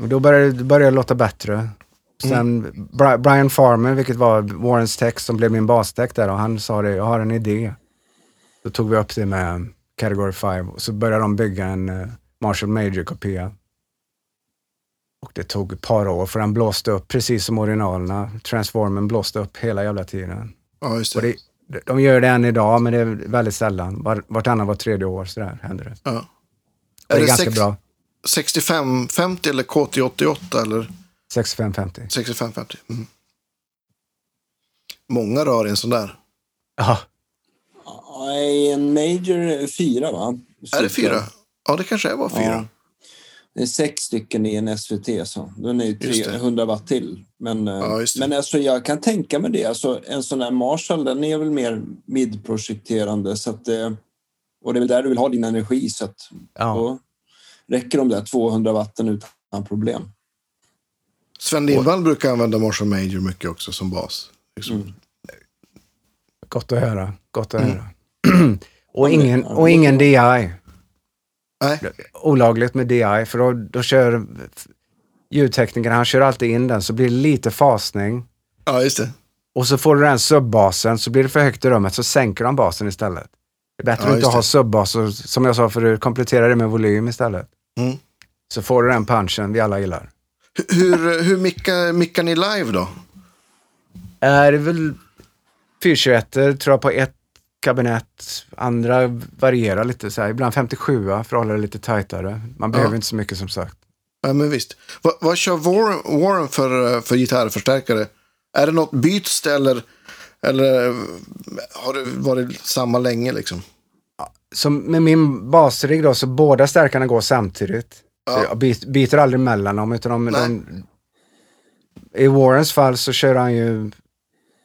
Och då började började det låta bättre. Sen Bri- Brian Farmer, vilket var Warrens text som blev min bastext där och han sa det, jag har en idé. Då tog vi upp det med Category 5 och så började de bygga en uh, Marshall Major-kopia. Och det tog ett par år för den blåste upp precis som originalerna. Transformen blåste upp hela jävla tiden. Ja, just det. det, de gör det än idag, men det är väldigt sällan. Var, vartannat, var tredje år sådär händer det. Ja. Och det är, Är det ganska sex- bra. 6550 eller KT88 eller 6550. 6550? Mm. Många rör i en sån där. Ja, Nej, en Major är fyra, va? Är det fyra? Ja, det kanske är bara fyra. Ja. Det är sex stycken i en SVT, så den är ju Just det. 300 watt till. Men, eh, Ja, men alltså, jag kan tänka mig det. Alltså, en sån här Marshall, den är väl mer midprojekterande. Så att, eh, och det är väl där du vill ha din energi. Så att, ja. då räcker de där 200 watten utan problem. Sven Lindvall brukar använda Marshall Major mycket också som bas. Liksom. Mm. Gott att höra. Gott att Mm. höra. och, Ja, men- ingen, och ingen DI. Nej, Olagligt med DI, för då, då kör ljudteknikern, han kör alltid in den, så blir det lite fasning. ja just det. Och så får du den subbasen, så blir det för högt i rummet, så sänker de basen istället. Det är bättre Ja, att inte ha subbas, och, som jag sa förut, komplettera det med volym istället. Mm. Så får du den punchen vi alla gillar. Hur, hur, mickar, mickar ni live då? Är det väl 421 tror jag på ett kabinett. Andra varierar lite så här. Ibland 57 för att hålla det lite tajtare. Man behöver Ja. inte så mycket som sagt. Ja, men visst. Vad, vad kör Warren, Warren för, för gitarrförstärkare? Är det något byts det eller, eller har det varit samma länge liksom? Så med min basrigg då, så båda stärkarna går samtidigt. Ja. jag byt, byter aldrig mellan dem. Utan de, de, I Warrens fall så kör han ju,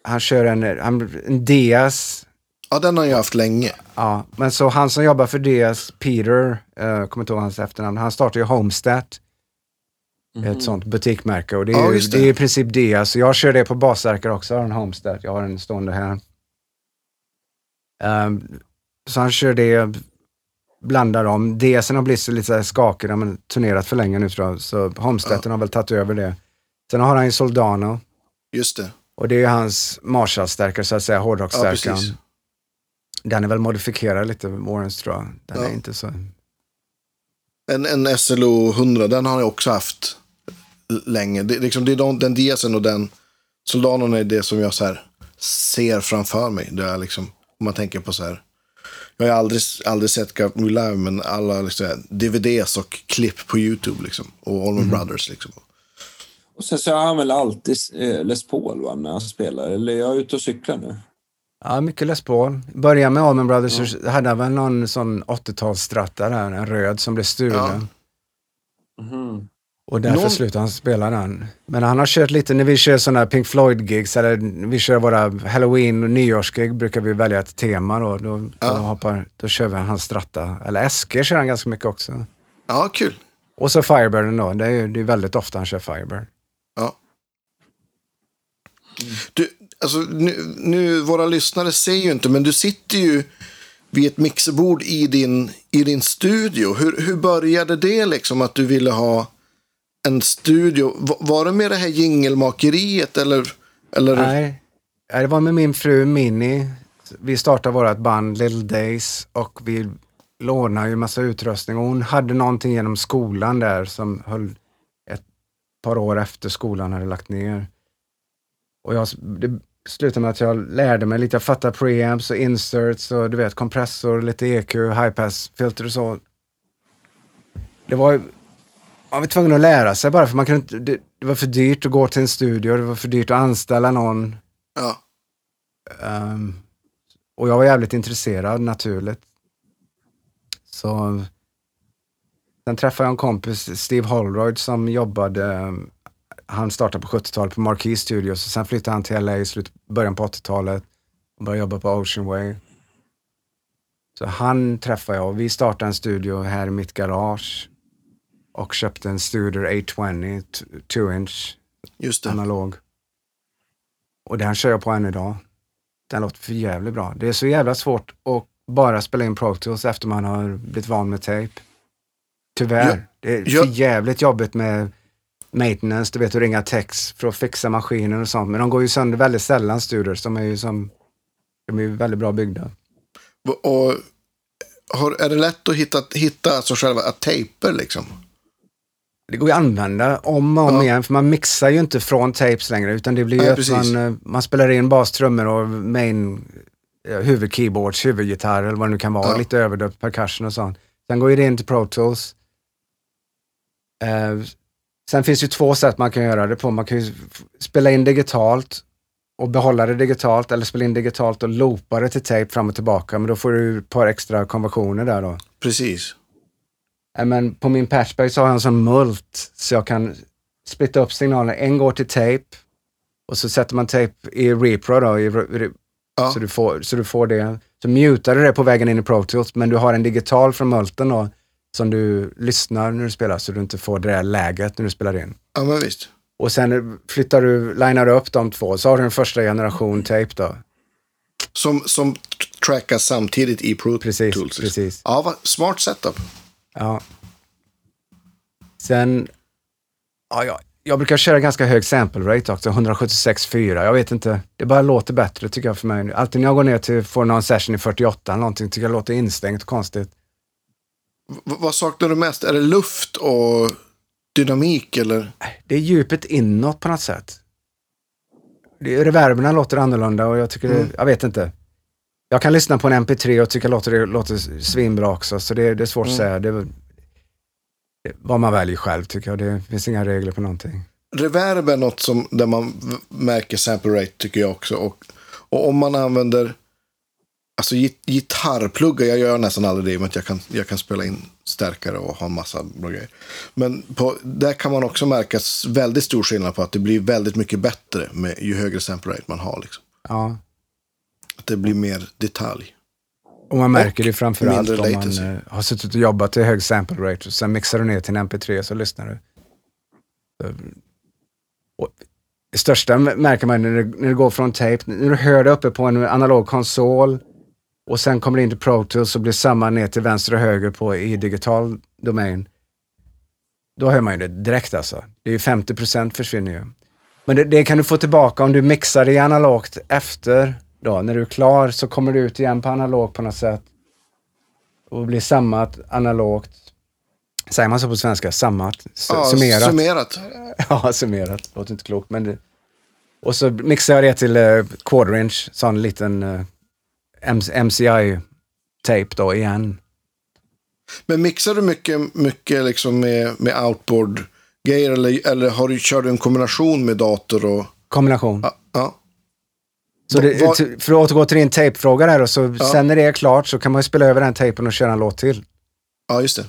han kör en, en Diaz. Ja, den har jag haft länge. Ja, men så han som jobbar för Diaz, Peter, uh, kommer inte ihåg hans efternamn, han startade ju Homestead. Ett sånt butikmärke och det är, Ja, ju, det. det. är i princip. Så jag kör det på basstärkare också, jag har en Homestead. Jag har en stående här. Ehm, så han kör det, blandar dem. DSen har blivit så lite skakig, de har turnerat för länge nu tror jag. Så Homesteaden har väl tagit över det. Sen har han ju Soldano Just det. och det är ju hans Marshall-stärkare så att säga, Ja, hårdrocksstärkaren. precis. Den är väl modifierad lite, Warrens tror jag. Den Ja. är inte så... En, en SLO 100, den har jag också haft länge. Det, liksom, det är de, den diasen och den Soldanon är det som jag så här ser framför mig. Det är liksom, om man tänker på så här. Jag har aldrig, aldrig sett Got Me Live, men alla liksom, DVDs och klipp på YouTube. Liksom, och Allman Brothers. Liksom. Och sen så har han väl alltid eh, Les Paul va, när han spelar. Eller är jag ute och cyklar nu? Ja, mycket Les Paul. Började med Allman Brothers så hade han väl någon sån 80-talsstratta där, en röd som blev stulen. Mhm. Och därför Någon- slutade han spela den. Men han har kört lite, när vi kör sådana här Pink Floyd-gigs, eller vi kör våra Halloween och nyårsgig, brukar vi välja ett tema då. Då, då, Ja. hoppar, då kör vi hans stratta. Eller Esker kör han ganska mycket också. Ja, kul. Och så Firebirden då, det är, det är väldigt ofta han kör Firebird. Ja. Du, alltså, nu, nu, våra lyssnare ser ju inte, men du sitter ju vid ett mixerbord i din, i din studio. Hur, hur började det liksom att du ville ha en studio? Var det med det här jingelmakeriet eller? eller? Nej, Nej, det var med min fru Minnie. Vi startade vårt band Little Days och vi lånade ju massa utrustning. Och hon hade någonting genom skolan där som höll ett par år efter skolan hade lagt ner. Och jag, det slutade med att jag lärde mig lite. Jag fattade preamps och inserts och du vet kompressor, lite EQ, high pass filter och så. Det var ju- man var tvungen att lära sig bara för man kunde inte, det, det var för dyrt att gå till en studio, det var för dyrt att anställa någon. Ja, Ehm, och jag var jävligt intresserad naturligt. Så sen träffade jag en kompis, Steve Holroyd, som jobbade, han startade på 70-talet på Marquee Studios och sen flyttade han till LA i slut, början på 80-talet och började jobba på Ocean Way. Så han träffade jag och vi startade en studio här i mitt garage och köpte en Studer 820 2 inch just det. analog. Och den kör jag på än idag. Den låter för jävligt bra. Det är så jävla svårt att bara spela in Pro Tools efter man har blivit van med tape. Tyvärr. Ja, det är ja. för jävligt jobbigt med maintenance, du vet att ringa text för att fixa maskinen och sånt. Men de går ju sönder väldigt sällan, Studers. De är ju som, de är väldigt bra byggda. Och har, är det lätt att hitta, hitta alltså själva taper liksom? Det går ju att använda om och om Ja. igen, för man mixar ju inte från tapes längre, utan det blir ju Nej, att precis. man, eh, man spelar in bas, trummor och main eh, huvudkeyboards, huvudgitarr eller vad det nu kan vara, Ja. lite överdöpt percussion och sånt. Sen går ju det in till Pro Tools. Eh, sen finns ju två sätt man kan göra det på. Man kan ju spela in digitalt och behålla det digitalt eller spela in digitalt och loopa det till tape fram och tillbaka, men då får du ett par extra konversioner där då. Precis. Nej, men på min patchback så har jag en sån mult så jag kan splitta upp signalerna. En går till tape och så sätter man tape i repro då, i, re- Ja. så, du får, så du får det. Så mutar du det på vägen in i Pro Tools, men du har en digital från multen då som du lyssnar när du spelar så du inte får det där läget när du spelar in. Ja, men visst. Och sen flyttar du, linar du upp de två, så har du en första generation tape då. Som, som trackas samtidigt i Pro Tools. precis. Ja, vad, smart setup. Ja. Sen, ja, ja, jag brukar köra ganska hög sample rate också, 176,4. Jag vet inte, det bara låter bättre tycker jag för mig. Alltid när jag går ner till, får någon session i 48 eller någonting, tycker jag låter instängt och konstigt. V- vad saknar du mest? Är det luft och dynamik eller? Det är djupet inåt på något sätt. Det, reverberna låter annorlunda och jag tycker det, jag vet inte. Jag kan lyssna på en MP3 och tycka låter det låter svinbra också, så det, det är svårt att säga. Det, vad man väljer själv tycker jag, det finns inga regler på någonting. Reverb är något som, där man märker sample rate tycker jag också. Och, och om man använder alltså git- gitarrpluggar, jag gör nästan aldrig det i och med att jag kan, jag kan spela in starkare och ha en massa bra grejer. Men på, där kan man också märka väldigt stor skillnad på att det blir väldigt mycket bättre med, ju högre sample rate man har. Liksom. Ja. Att det blir mer detalj. Och man märker det framförallt om man latency. eh, har suttit och jobbat till hög sample rate och sen mixar du ner till en MP3 så lyssnar du. Och det största märker man när det, när det går från tape, när du hör det uppe på en analog konsol och sen kommer det in till Pro Tools och blir samma ner till vänster och höger på i digital domain. Då hör man ju det direkt alltså. Det är ju 50 försvinner ju. Men det, det kan du få tillbaka om du mixar det i analogt efter då. När du är klar så kommer du ut igen på analog på något sätt. Och blir sammat analogt. Säger man så på svenska? Sammat? Ja, summerat? summerat. ja, summerat. Låter inte klokt men det... Och så mixar jag det till uh, quarter inch, sån liten uh, MCI-tape då igen. Men mixar du mycket, mycket liksom med, med outboard-grejer eller, eller har du, kör du en kombination med dator och... Kombination. Ja, ja. Så det, t- för att återgå till din tejpfråga där då, så Ja. sen när det är klart så kan man ju spela över den tejpen och köra en låt till. ja just det.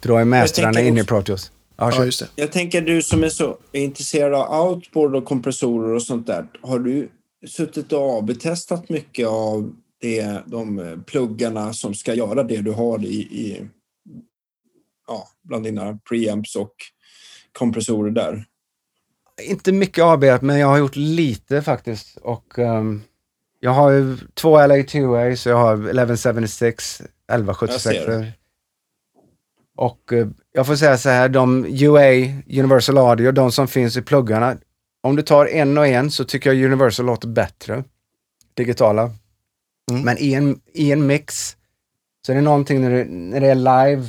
För då är mästrarna inne i också- Pro Tools. Ja, Ja, just det. Jag tänker du som är så intresserad av outboard och kompressorer och sånt där. Har du suttit och AB-testat mycket av det, de eh, pluggarna som ska göra det du har i, i ja, bland dina preamps och kompressorer där? Inte mycket AB, men jag har gjort lite faktiskt. Och ehm, jag har ju två LA2A, så jag har 1176, Jag ser 1176. det. Och eh, jag får säga så här, de UA, Universal Audio, de som finns i pluggarna. Om du tar en och en så tycker jag Universal låter bättre. Digitala. Mm. Men i en, i en mix så är det någonting när det, när det är live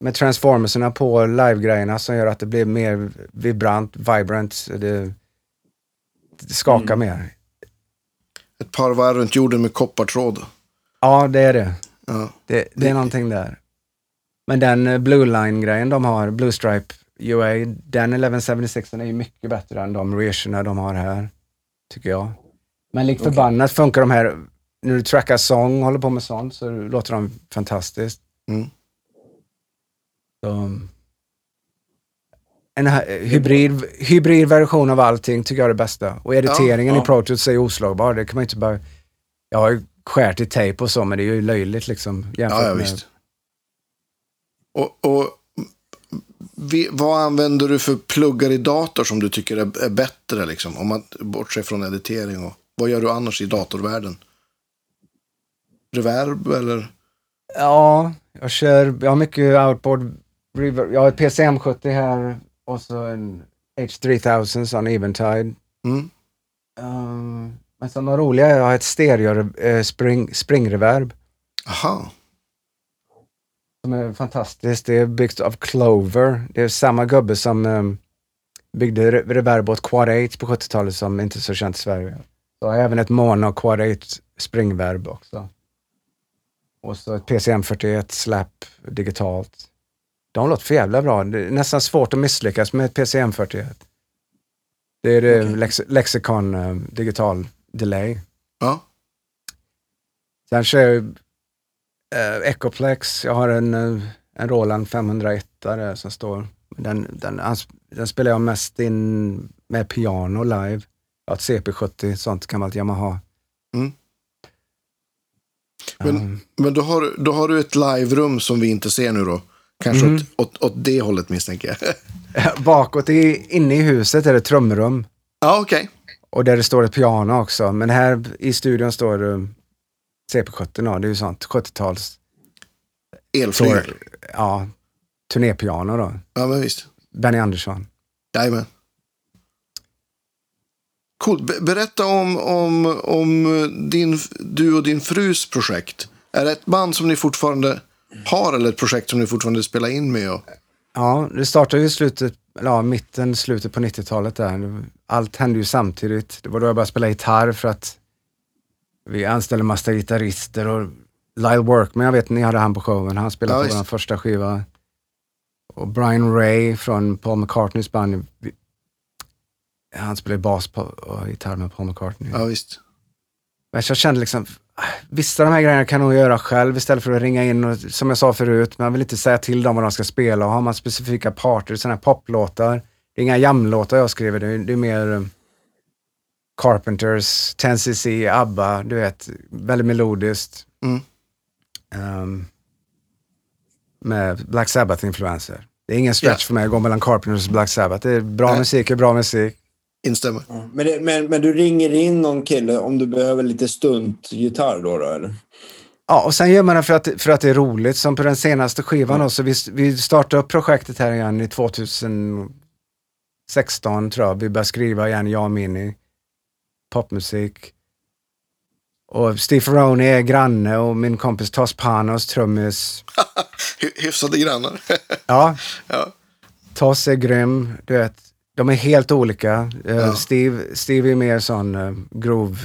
med transformerserna på live-grejerna som gör att det blir mer vibrant, vibrant. Det, det skakar Mm. mer. Ett par varv runt jorden med koppartråd. Ja, det är det. Ja. Det, det är någonting där. Men den eh, Blue Line-grejen de har, Blue Stripe UA, den 1176 är ju mycket bättre än de reacherna de har här. Tycker jag. Men likt Okej. förbannat funkar de här, när du trackar sång och håller på med sånt så låter de fantastiskt. Mm. Så, en eh, hybrid, hybrid version av allting tycker jag är det bästa. Och editeringen Ja, ja. i Pro Tools är oslagbar. Det kan man inte bara... Jag har ju skärt i tejp och så, men det är ju löjligt liksom. Jämfört Ja, ja med, visst. Och, och vi, vad använder du för pluggar i dator som du tycker är, är bättre? Liksom, om man bortser från editering. Och, vad gör du annars i datorvärlden? Reverb eller? Ja, jag kör, jag har mycket outboard reverb. Jag har ett PCM70 här Och så en H3000 sån Eventide. Mm. Um, men så några roliga, jag har ett stereo eh, spring, springreverb Aha. som är fantastiskt. Det är byggt av Clover. Det är samma gubbe som um, byggde re- reverb åt Quad 8 på 70-talet som inte är så känt i Sverige. Så har jag även ett mono Quad 8 springverb också. Och så ett PCM41 slap digitalt. De låter för jävla bra. Det är nästan svårt att misslyckas med ett PCM41. Det är det Okej. lex Lexicon eh, digital delay. Ja. Sen kör jag eh, Echoplex. Jag har en, eh, en Roland 501 där som står. Den, den, den spelar jag mest in med piano live. Jag har ett CP70, sånt gammalt Yamaha. Mm. Men- Um, Men då har, då har du ett live-rum som vi inte ser nu då. Kanske Mhm. åt, åt, åt det hållet misstänker jag. bakåt, i, inne i huset är det trumrum. ja, okej. Och där det står ett piano också. Men här i studion står det CP70, då. det är ju sånt 70-tals... Elflyg. Ja, turnépiano då. Ja, men visst. Benny Andersson. Jajamän. Coolt. Be- berätta om, om, om din, du och din frus projekt. Är det ett band som ni fortfarande har eller ett projekt som ni fortfarande spelar in med? Och... Ja, det startade ju i slutet, ja, mitten, slutet på 90-talet där. Allt hände ju samtidigt. Det var då jag började spela gitarr för att vi anställde massa gitarrister och Lyle Workman, jag vet ni hade han på showen, han spelade Ja, på vår första skiva. Och Brian Ray från Paul McCartneys band, han spelade bas på, och gitarr med Paul McCartney. Ja, visst. Men jag kände liksom, vissa av de här grejerna kan nog göra själv istället för att ringa in och, som jag sa förut, man vill inte säga till dem vad de ska spela. Och har man specifika parter, sådana här poplåtar, det är inga jamlåtar jag skriver, det är, det är mer eh, Carpenters, 10cc, ABBA, du vet, väldigt melodiskt. Mm. Ehm, med Black Sabbath-influenser. Det är ingen stretch för mig att gå mellan Carpenters och Black Sabbath. Det är bra Nej. musik är bra musik. Instämmer. Ja, Men, det, men, men du ringer in någon kille om du behöver lite stuntgitarr då, då eller? Ja, och sen gör man det för att, för att det är roligt. Som på den senaste skivan då, så vi, vi startade upp projektet här igen i 2016 tror jag. Vi började skriva igen, jag och Mini, popmusik. Och Steve Ferroni är granne och min kompis Toss Panos, trummis. Hy- Hyfsade grannar. Ja, ja. Toss är grym, du vet. De är helt olika. Eh, Ja. Steve, Steve är mer sån uh, grov.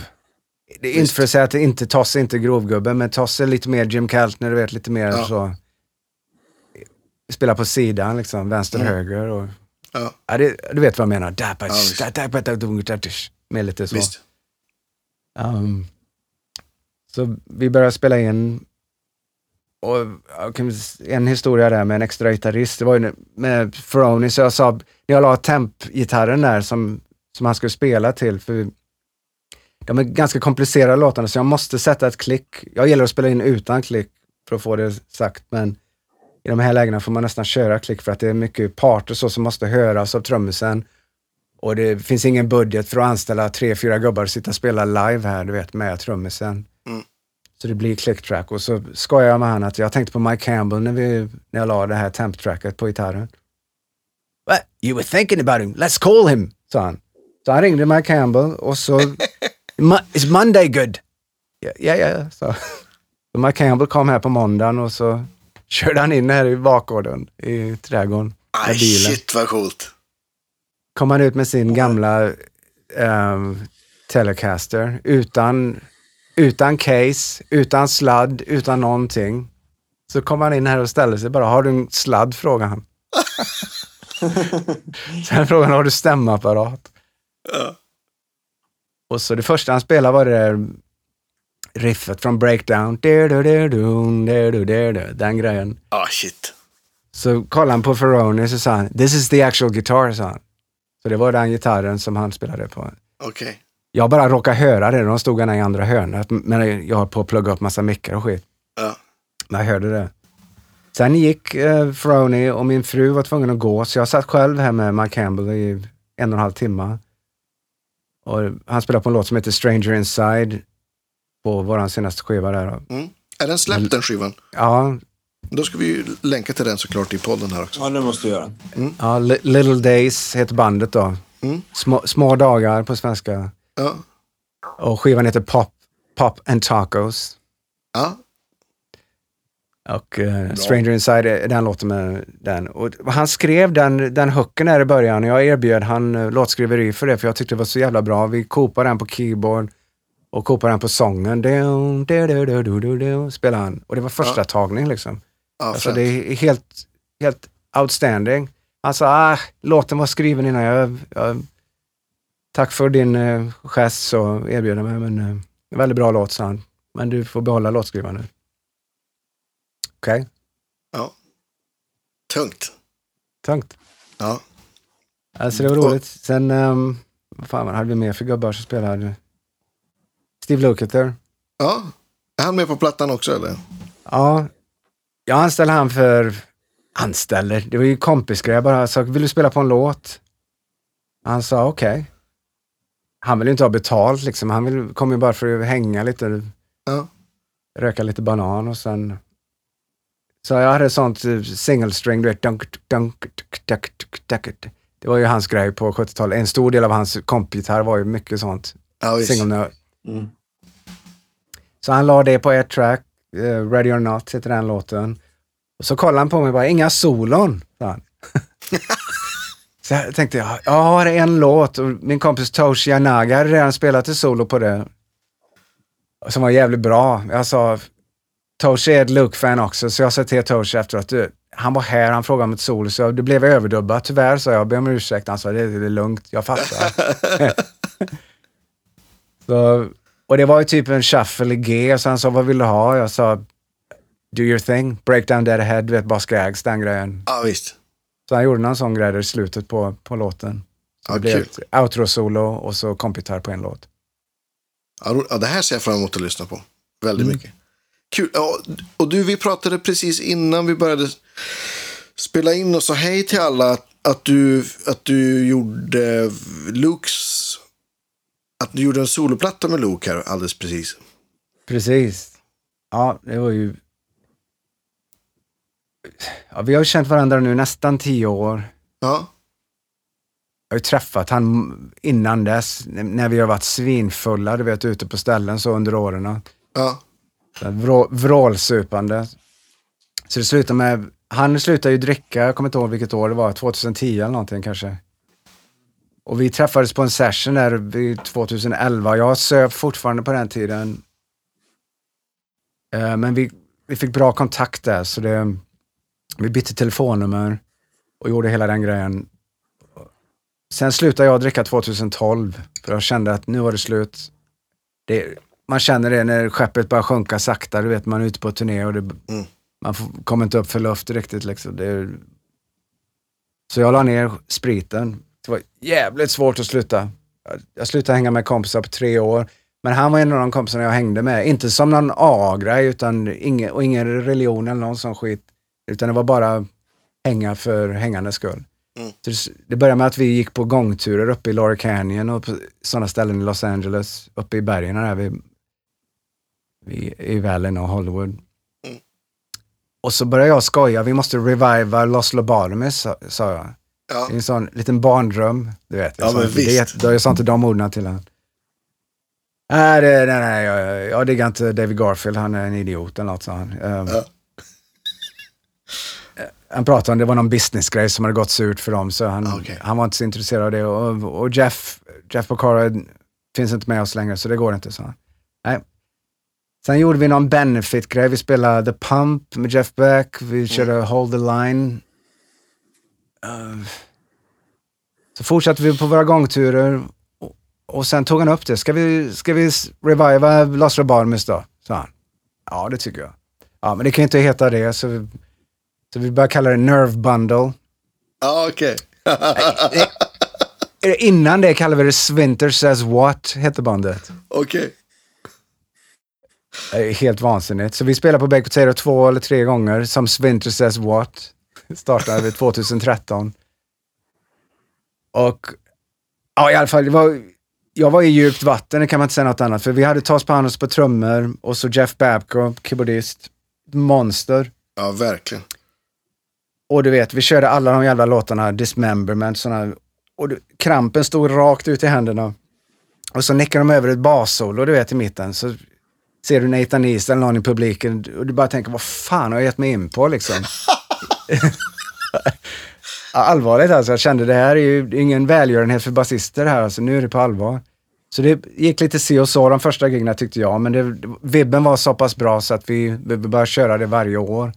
Det är inte Visst. för att säga att inte, Toss är inte grovgubbe, men Toss är lite mer Jim Keltner, du vet, lite mer Ja. så. Spelar på sidan liksom, vänster, Mm. höger och... ja, Ja, det, du vet vad jag menar. Ja, visst. Med lite så. visst. Um, så vi började spela in och en historia där med en extra gitarrist, det var ju med Frony, så jag sa, när jag la temp-gitarren där som, som han skulle spela till, för de är ganska komplicerade låtarna så jag måste sätta ett klick. Jag gillar att spela in utan klick för att få det sagt, men i de här lägena får man nästan köra klick för att det är mycket parter så som måste höras av trummisen. Och det finns ingen budget för att anställa tre, fyra gubbar och sitta och spela live här, du vet, med trummisen. Så det blir click track och så skojar jag med han att jag tänkte på Mike Campbell när, vi, när jag la det här temp tracket på gitarren. What? You were thinking about him, let's call him, sa han. Så han ringde Mike Campbell och så, "Mo- is Monday good? Ja, ja, ja, så. så Mike Campbell kom här på måndagen och så körde han in här i bakgården i trädgården Aj, shit vad coolt. kom han ut med sin gamla ehm, Telecaster utan, utan case, utan sladd, utan någonting. Så kom han in här och ställde sig bara, har du en sladd? frågade han. Sen frågade han, har du stämapparat? Ja. Och så det första han spelade var det där riffet från Breakdown. Den grejen. Ah, shit. Så kollade han på Ferroni och så sa han, this is the actual guitar, sa han. Så det var den gitarren som han spelade på. Okej. Jag bara råkade höra det, de stod i andra hörnet, men jag höll på att plugga upp massa mickar och skit. Ja. Men jag hörde det. Sen gick eh, Ferroni och min fru var tvungen att gå, så jag satt själv här med Mike Campbell i en och en halv timme. Och han spelade på en låt som heter Stranger Inside på vår senaste skiva där. Mm. Är den släppt den skivan? Ja, Då ska vi ju länka till den såklart i podden här också. Ja, det måste du göra. Ja, Li- Little Days heter bandet då. Mm. Små, små dagar på svenska. Ja. Och skivan heter Pop, Pop and Tacos. Ja. Och eh, Stranger Inside den låten med den. Och han skrev den, den hooken där i början och jag erbjöd han uh, låtskriveri för det för jag tyckte det var så jävla bra. Vi kopade den på keyboard och kopade den på sången. Du, du, du, du, du, du, du, spelade han. Och det var första Ja. tagning liksom. ja Alltså det är helt, helt outstanding. Han sa, ah, låten var skriven innan jag, jag Tack för din uh, gest jag mig, men en väldigt bra låt sa han. Men du får behålla låtskrivaren nu. Okej, Tungt. tungt. Ja. Alltså det var roligt. Sen, um, vad fan vad hade vi mer för gubbar som spelade? Steve Lukather. ja. Är han med på plattan också eller? Ja, jag anställde han för, anställer, det var ju kompisgrej. Jag bara sa, vill du spela på en låt? Han sa okej. Han vill ju inte ha betalt liksom. Han vill, kom ju bara för att hänga lite, Ja. röka lite banan och sen så jag hade sånt eh, single string, du vet, dunk, dunk, dunk, dunk, dunk, dunk. Det var ju hans grej på 70-talet. En stor del av hans kompgitarr var ju mycket sånt. Ja. Single. Mm. Så han la det på ett track, uh, Ready or Not heter den låten. Och så kollade han på mig och bara, inga solon, sa han. så jag tänkte, ja, ja, det är en låt och min kompis Toshi Yanaga hade redan spelat ett solo på det. Som var jävligt bra. Jag sa, Toshi är ett Luke-fan också, så jag sa till Toshi efteråt, du, han var här, han frågade om ett solo, så det blev överdubbat. Tyvärr sa jag, jag ber om ursäkt. Han sa, det, det är lugnt, jag fattar. så, och det var ju typ en shuffle i G, så han sa, vad vill du ha? Jag sa, do your thing, break down dead ahead, du vet, bara skags, den grejen. Ja, visst. Så han gjorde någon sån grej där i slutet på, på låten. Ja, det blev ett outro-solo och så kompitar på en låt. Ja, det här ser jag fram emot att lyssna på. Väldigt Mm. mycket. Kul. Ja, och du, vi pratade precis innan vi började spela in och sa hej till alla att, att, du, att du gjorde Lukes... Att du gjorde en soloplatta med Luke här alldeles precis. Precis. Ja, det var ju... Ja, vi har ju känt varandra nu nästan tio år. Ja, Jag har ju träffat han innan dess, när vi har varit svinfulla, du vet, ute på ställen så under åren. ja, Vrå, vrålsupande. Så det slutade med, han slutade ju dricka, jag kommer inte ihåg vilket år det var, 2010 eller någonting kanske. Och vi träffades på en session där vid 2011. Jag söp fortfarande på den tiden. Eh, Men vi, vi fick bra kontakt där, så det, vi bytte telefonnummer och gjorde hela den grejen. Sen slutade jag dricka 2012, för jag kände att nu var det slut. Det, man känner det när skeppet börjar sjunka sakta, du vet man är ute på turné och det, Mm. man får, kommer inte upp för luft riktigt. Liksom. Det, så jag la ner spriten. Det var jävligt svårt att sluta. Jag- Jag slutade hänga med kompisar på tre år. Men han var en av de kompisarna jag hängde med. Inte som någon A-grej utan ingen, och ingen religion eller någon sån skit. Utan det var bara hänga för hängandets skull. Mm. Så det, det började med att vi gick på gångturer uppe i Laura Canyon och på sådana ställen i Los Angeles, uppe i bergen där vid, vid, i Vallen och Hollywood. Mm. Och så började jag skoja, vi måste reviva Los Lobotomies, sa, sa jag. ja. Det är en sån liten barndröm, du vet. Ja, men det, visst. då jag sa inte de orden till honom. Nej, det, nej, nej jag, jag diggar inte David Garfield, han är en idiot eller något, sa han. Um, Ja. Han pratade om det var någon businessgrej som hade gått surt för dem, så han, Okej. han var inte så intresserad av det. Och, och Jeff, Jeff Porcara finns inte med oss längre, så det går inte, han. Nej. Sen gjorde vi någon benefit-grej. Vi spelade The Pump med Jeff Beck. Vi körde Hold the Line. Eh, så fortsatte vi på våra gångturer och, och sen tog han upp det. Ska vi, ska vi reviva Los Rebarmes då? sa han. Ja, det tycker jag. Ja, men det kan ju inte heta det, så vi, så vi började kalla det Nerve Bundle. ja okej. Eh, Innan det kallade vi det Svinter Says What, hette bandet. Okej. Är helt vansinnigt. Så vi spelade på Baked Potato två eller tre gånger som Svinter Says What. Startade vi 2013. Och ja, i alla fall, det var, jag var i djupt vatten, det kan man inte säga något annat. För vi hade Toss Panos på trummor och så Jeff Babcock, keyboardist. Monster. Ja, verkligen. Och du vet, vi körde alla de jävla låtarna, Dismemberment, såna, och du, krampen stod rakt ut i händerna. Och så nickar de över ett bassolo, du vet, i mitten. Så ser du Nathan East eller någon i publiken och du bara tänker, vad fan har jag gett mig in på liksom? Allvarligt alltså, jag kände det här är ju ingen välgörenhet för basister här, alltså nu är det på allvar. Så det gick lite si och så de första grejerna tyckte jag, men det, vibben var så pass bra så att vi, vi började köra det varje år.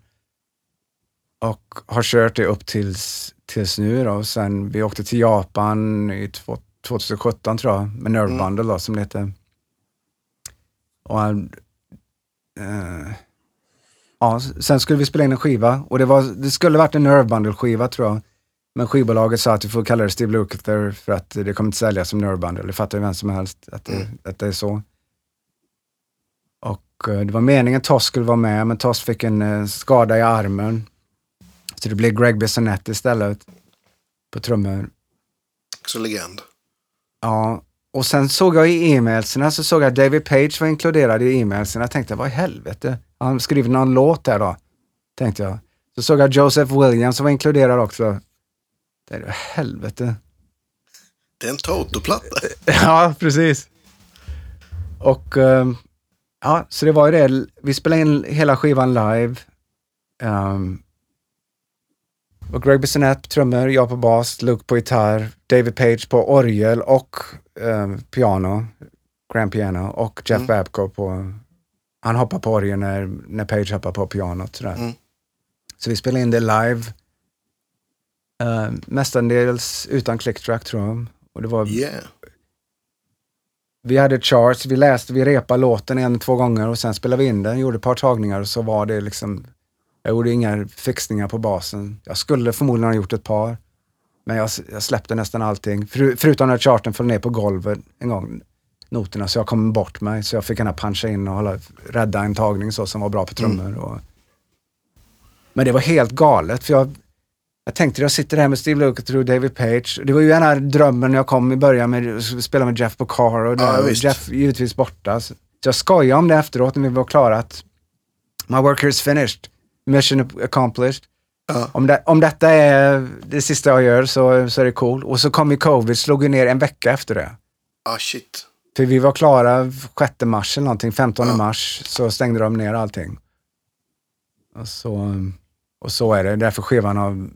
Och har kört det upp tills, tills nu då. Sen vi åkte till Japan i 2017 tror jag, med Nerve Bundle då, som det heter. Och, uh, ja, sen skulle vi spela in en skiva och det, var, det skulle varit en Nerve Bundle-skiva tror jag. Men skivbolaget sa att vi får kalla det Steve Lukather för att det kommer inte säljas som Nerve Bundle. Det fattar ju vem som helst att det, mm. att det är så. Och uh, det var meningen att Toss skulle vara med, men Toss fick en uh, skada i armen. Så det blev Greg Bissonette istället på trummor. Också legend. Ja, och sen såg jag i e-mailserna så såg jag att David Page var inkluderad i e-mailserna. Jag tänkte, vad i helvete? Han skrivit någon låt där då, tänkte jag. Så såg jag Joseph Williams var inkluderad också. Det är helvete. Det är en Toto-platta. ja, precis. Och um, ja, så det var ju det. Vi spelade in hela skivan live. Um, och Greg Bissonette på trummor, jag på bas, Luke på gitarr, David Page på orgel och um, piano, grand piano och Jeff mm. Babcock på, han hoppar på orgeln när, när Page hoppar på pianot. Sådär. Mm. Så vi spelade in det live. Uh, mestadels utan clicktrack tror jag. Och det var... Yeah. Vi hade charts, vi läste, vi repade låten en, två gånger och sen spelade vi in den, gjorde ett par tagningar och så var det liksom... Jag gjorde inga fixningar på basen. Jag skulle förmodligen ha gjort ett par. Men jag, jag släppte nästan allting. För, förutom när charten föll ner på golvet en gång, noterna, så jag kom bort mig. Så jag fick gärna puncha in och hålla, rädda en tagning så som var bra på trummor. Mm. Och... Men det var helt galet, för jag jag tänkte jag sitter här med Steve Lukather och David Page. Det var ju den här drömmen när jag kom i början med att spela med Jeff Porcar och ja, Jeff givetvis borta. Så jag skojade om det efteråt när vi var klara att my work is finished, mission accomplished. Ja. Om, det, om detta är det sista jag gör så, så är det cool. Och så kom ju covid, slog ju ner en vecka efter det. Ah shit. För vi var klara 6 mars eller någonting, 15 ja. mars så stängde de ner allting. Och så, och så är det, därför skivan har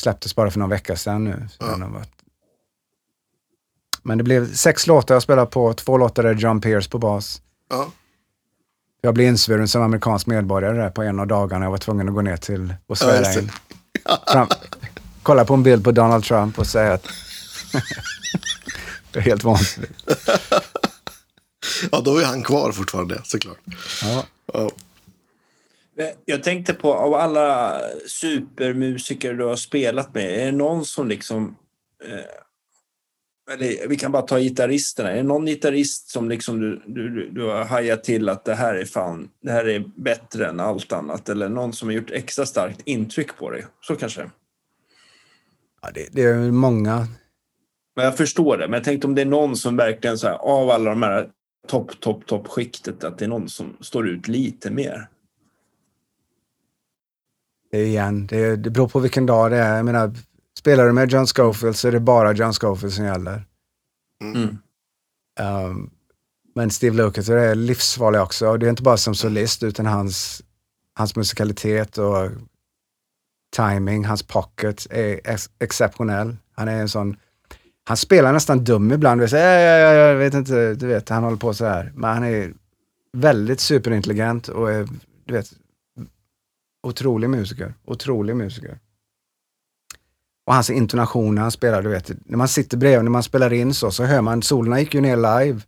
släpptes bara för någon vecka sedan nu. Ja. Men det blev sex låtar jag spelade på, två låtar är John Pierce på bas. Ja. Jag blev insvuren som amerikansk medborgare där på en av dagarna. Jag var tvungen att gå ner till och svära ja, in. Fram, kolla på en bild på Donald Trump och säga att det är helt vansinnigt. ja, då är han kvar fortfarande såklart. Ja. ja. Jag tänkte på, av alla supermusiker du har spelat med, är det någon som liksom... Eh, eller vi kan bara ta gitarristerna. Är det någon gitarrist som liksom du, du, du har hajat till att det här är fan, det här är bättre än allt annat? Eller någon som har gjort extra starkt intryck på dig? Så kanske? Ja, det, det är många. Men jag förstår det, men jag tänkte om det är någon som verkligen så här, av alla de här topp, topp, topp skiktet, att det är någon som står ut lite mer igen, det, det beror på vilken dag det är. Jag menar, spelar du med John Scofield så är det bara John Scofield som gäller. Mm. Um, men Steve Lukather är livsfarlig också. Och det är inte bara som solist utan hans, hans musikalitet och timing, hans pocket är ex exceptionell. Han är en sån, han spelar nästan dum ibland. Jag, jag, jag, vet inte, du vet, han håller på så här. Men han är väldigt superintelligent och är, du vet, Otrolig musiker. Otrolig musiker. Och hans intonation när han spelar, du vet, när man sitter bredvid, när man spelar in så, så hör man, solerna gick ju ner live.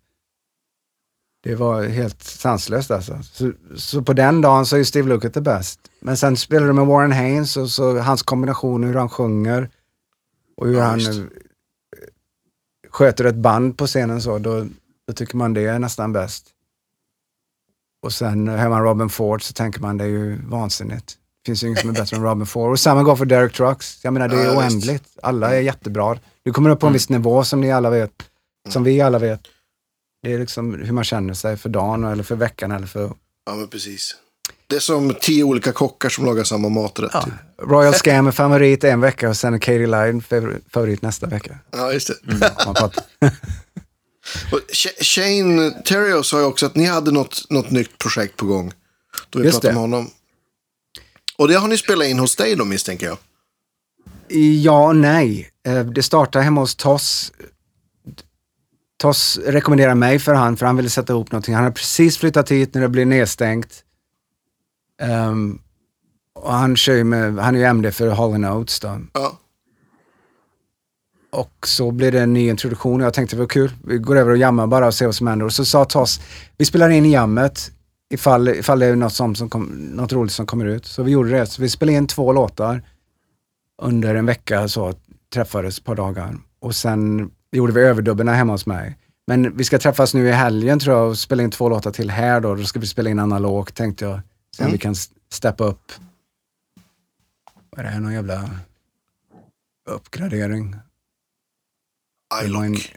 Det var helt sanslöst alltså. Så, så på den dagen så är Steve Lukather bäst. Men sen spelar du med Warren Haynes och så hans kombination, hur han sjunger och hur ja, han just. Eh, sköter ett band på scenen så, då, då tycker man det är nästan bäst. Och sen hör man Robin Ford så tänker man det är ju vansinnigt. Det finns ju inget som är bättre än Robin Ford. Och samma går för Derek Trucks. Jag menar det är ja, oändligt. Alla är jättebra. Du kommer upp på en mm. viss nivå som ni alla vet. Som vi alla vet. Det är liksom hur man känner sig för dagen eller för veckan eller för... Ja men precis. Det är som tio olika kockar som lagar samma maträtt. Ja. typ. Royal Scam är favorit en vecka och sen är Katie Line favor- favorit nästa vecka. Ja, just det. Pratar. Och Sh- Shane Terrio sa ju också att ni hade något, något nytt projekt på gång. Då vi Just pratade det. med honom. Och det har ni spelat in hos dig då misstänker jag. Ja och nej. Eh, Det startade hemma hos Toss. Toss rekommenderade mig för han, för han ville sätta ihop någonting. Han hade precis flyttat hit när det blev nedstängt. Ehm, och han kör ju med, han är ju MD för Hall Notes då. Ja. Och så blev det en ny introduktion och jag tänkte det var kul. Vi går över och jammar bara och ser vad som händer. Och så sa Toss, vi spelar in jammet ifall, ifall det är något, som, som kom, något roligt som kommer ut. Så vi gjorde det. Så vi spelade in två låtar under en vecka så träffades ett par dagar. Och sen gjorde vi överdubbarna hemma hos mig. Men vi ska träffas nu i helgen tror jag och spela in två låtar till här då. Då ska vi spela in analogt tänkte jag. Se om Mm. vi kan steppa upp. Vad är det här, någon jävla uppgradering? Var en- iLock.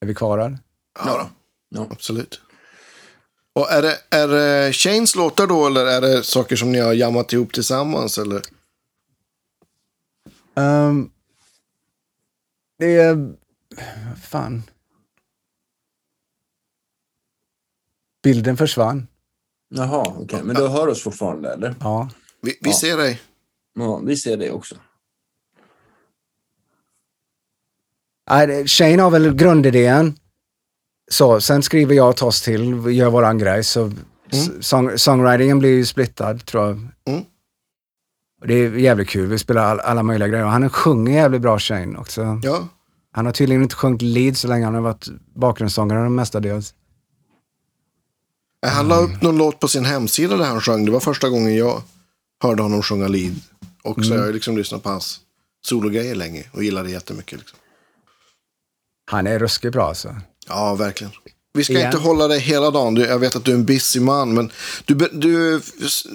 Är vi kvar här? Ja, Ja. absolut. Och är det, är det Shanes låtar då eller är det saker som ni har jammat ihop tillsammans? Eller? Um, det är... Fan. Bilden försvann. Jaha, okej. Men du hör oss fortfarande, eller? Ja. Vi, vi Ja. ser dig. Ja, vi ser det också. Nej, Shane har väl grundidén. Så, sen skriver jag och Toss till, gör våran grej. Så s- song, songwritingen blir ju splittad tror jag. Mm. Det är jävligt kul, vi spelar all, alla möjliga grejer. Och Han sjunger jävligt bra Shane också. Ja. Han har tydligen inte sjungit lead så länge, han har varit bakgrundssångare mestadels. Han la upp någon låt på sin hemsida där han sjöng. Det var första gången jag hörde honom sjunga lead. Och så har jag liksom lyssnat på hans sologrejer länge och gillar det jättemycket. Liksom. Han är ruskigt bra alltså. Ja, verkligen. Vi ska Igen. inte hålla dig hela dagen. Jag vet att du är en busy man. Men du, du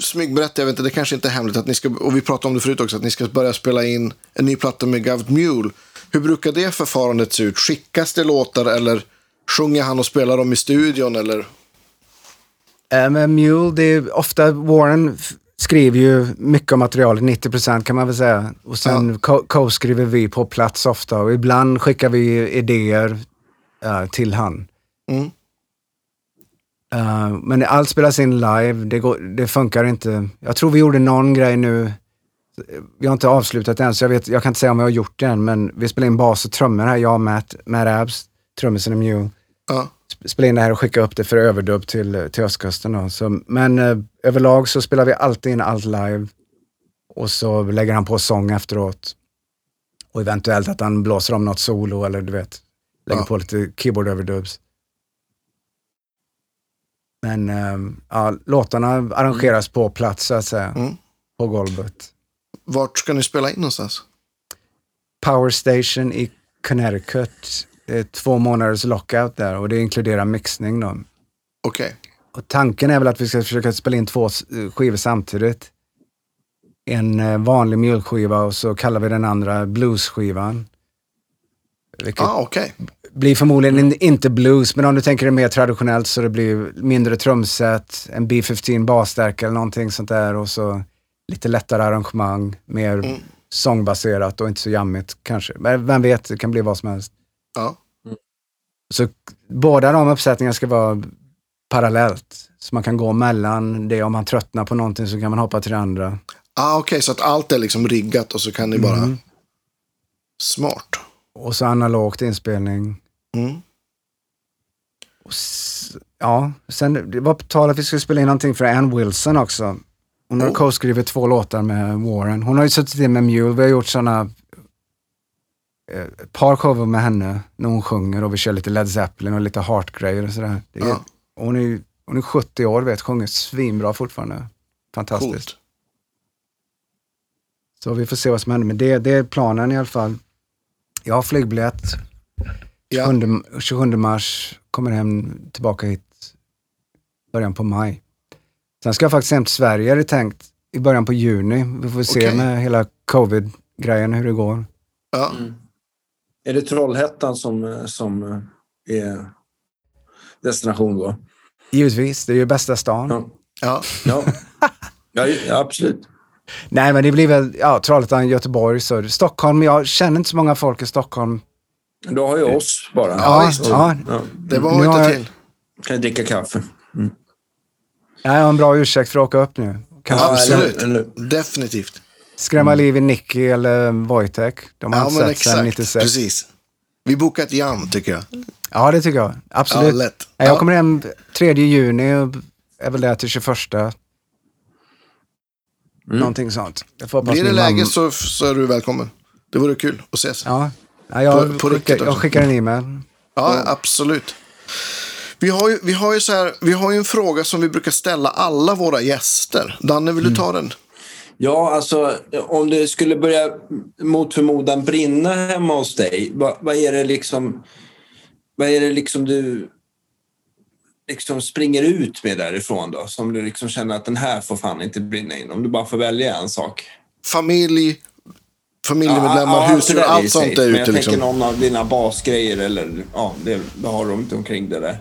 smygberättar, jag vet inte, det kanske inte är hemligt. Att ni ska, och vi pratade om det förut också. Att ni ska börja spela in en ny platta med Govt Mule. Hur brukar det förfarandet se ut? Skickas det låtar eller sjunger han och spelar dem i studion? Eller? Äh, men Mule, det är ofta Warren skriver ju mycket om materialet, 90% kan man väl säga. Och sen co- co-skriver vi på plats ofta och ibland skickar vi idéer eh, till han. Mm. Eh, men allt spelas in live, det, går, det funkar inte. Jag tror vi gjorde någon grej nu, vi har inte avslutat än så jag, vet, jag kan inte säga om vi har gjort det än, men vi spelar in bas och trummor här, jag och Matt, Matt Abs, trummisen i Mule Ja. sp- spela in det här och skicka upp det för överdubb till, till östkusten. Då. Så, men eh, överlag så spelar vi alltid in allt live och så lägger han på sång efteråt. Och eventuellt att han blåser om något solo eller du vet, lägger Ja. på lite keyboard overdubs. Men eh, ja, låtarna arrangeras på plats så att säga, Mm. på golvet. Vart ska ni spela in någonstans? Power Station i Connecticut. Det är två månaders lockout där och det inkluderar mixning då. Okej. Och tanken är väl att vi ska försöka spela in två s- skivor samtidigt. En eh, vanlig mjölkskiva och så kallar vi den andra bluesskivan. Vilket Ah, okej. Blir förmodligen in- inte blues, men om du tänker det mer traditionellt så det blir mindre trumset, en B15 basstärka eller någonting sånt där och så lite lättare arrangemang, mer Mm. sångbaserat och inte så jammigt kanske. Men vem vet, det kan bli vad som helst. Ja. Så båda de uppsättningarna ska vara parallellt. Så man kan gå mellan det. Om man tröttnar på någonting så kan man hoppa till det andra. Ah, okej, så att allt är liksom riggat och så kan ni bara... Mm. Smart. Och så analogt inspelning. Mm. Ja, sen det var på tal att vi skulle spela in någonting för Ann Wilson också. Hon har Oh. co-skrivit två låtar med Warren. Hon har ju suttit in med Mule. Vi har gjort sådana eh, ett par shower med henne när hon sjunger och vi kör lite Led Zeppelin och lite Heart-grejer och sådär. Det är, Ja. hon, är, hon är 70 år vet, sjunger svinbra fortfarande. Fantastiskt. Coolt. Så vi får se vad som händer. Men det, det är planen i alla fall. Jag har flygbiljett. Ja. 27, 27 mars, kommer hem tillbaka hit början på maj. Sen ska jag faktiskt hem till Sverige, är det tänkt, i början på juni. Vi får se Okej. med hela covid-grejen hur det går. Ja. Är det Trollhättan som, som är destination då? Givetvis, det är ju bästa stan. Ja. Ja. Ja, ja, ja absolut. Nej, men det blir väl ja, Trollhättan, Göteborg, så Stockholm. Jag känner inte så många folk i Stockholm. Du har ju oss bara. Ja, visst. ja, Ja, Det var inte jag- till. kan jag dricka kaffe. jag har en bra ursäkt för att åka upp nu. Kanske Ja, Absolut. eller- eller- Definitivt. skrämma liv i Nicky eller Wojtek. De har Ja, inte sett sedan exakt. 96. Precis. Vi bokar ett jam, tycker jag. Ja, det tycker jag. Absolut. Ja, lätt. Jag Ja. kommer hem 3 juni och är väl där till 21. Någonting sånt. Jag får hoppas Blir det läge så, så är du välkommen. Det vore kul att ses. Ja, Ja, ja jag, På- på riktigt skickar, jag också. skickar en e-mail. absolut. Vi har, ju, vi, har ju så här, vi har ju en fråga som vi brukar ställa alla våra gäster. Danne, vill du ta den? Ja, alltså om det skulle börja mot förmodan brinna hemma hos dig, vad, vad är det liksom vad är det liksom du liksom springer ut med därifrån då? Som du liksom känner att den här får fan inte brinna in. Om du bara får välja en sak. Familj, familjemedlemmar, Ja, husdjur, är allt sånt där Men jag ute. tänker Liksom. någon av dina basgrejer eller ja, det, det har du inte omkring det där.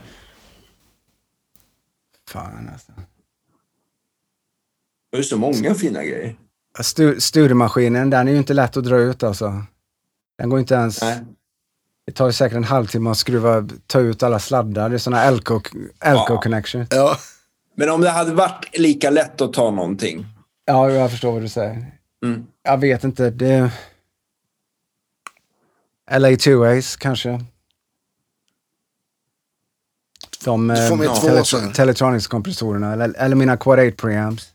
Fan alltså. Det är så många fina grejer. Stu, studiemaskinen, den är ju inte lätt att dra ut alltså. Den går inte ens... Nej. Det tar ju säkert en halvtimme att skruva, ta ut alla sladdar. Det är sådana Elco Ja. Ja, Men om det hade varit lika lätt att ta någonting. Ja, jag förstår vad du säger. Mm. Jag vet inte. Det... LA 2A's kanske. De eh, så här. Teletronics-kompressorerna. Eller, eller mina Quad 8 preamps.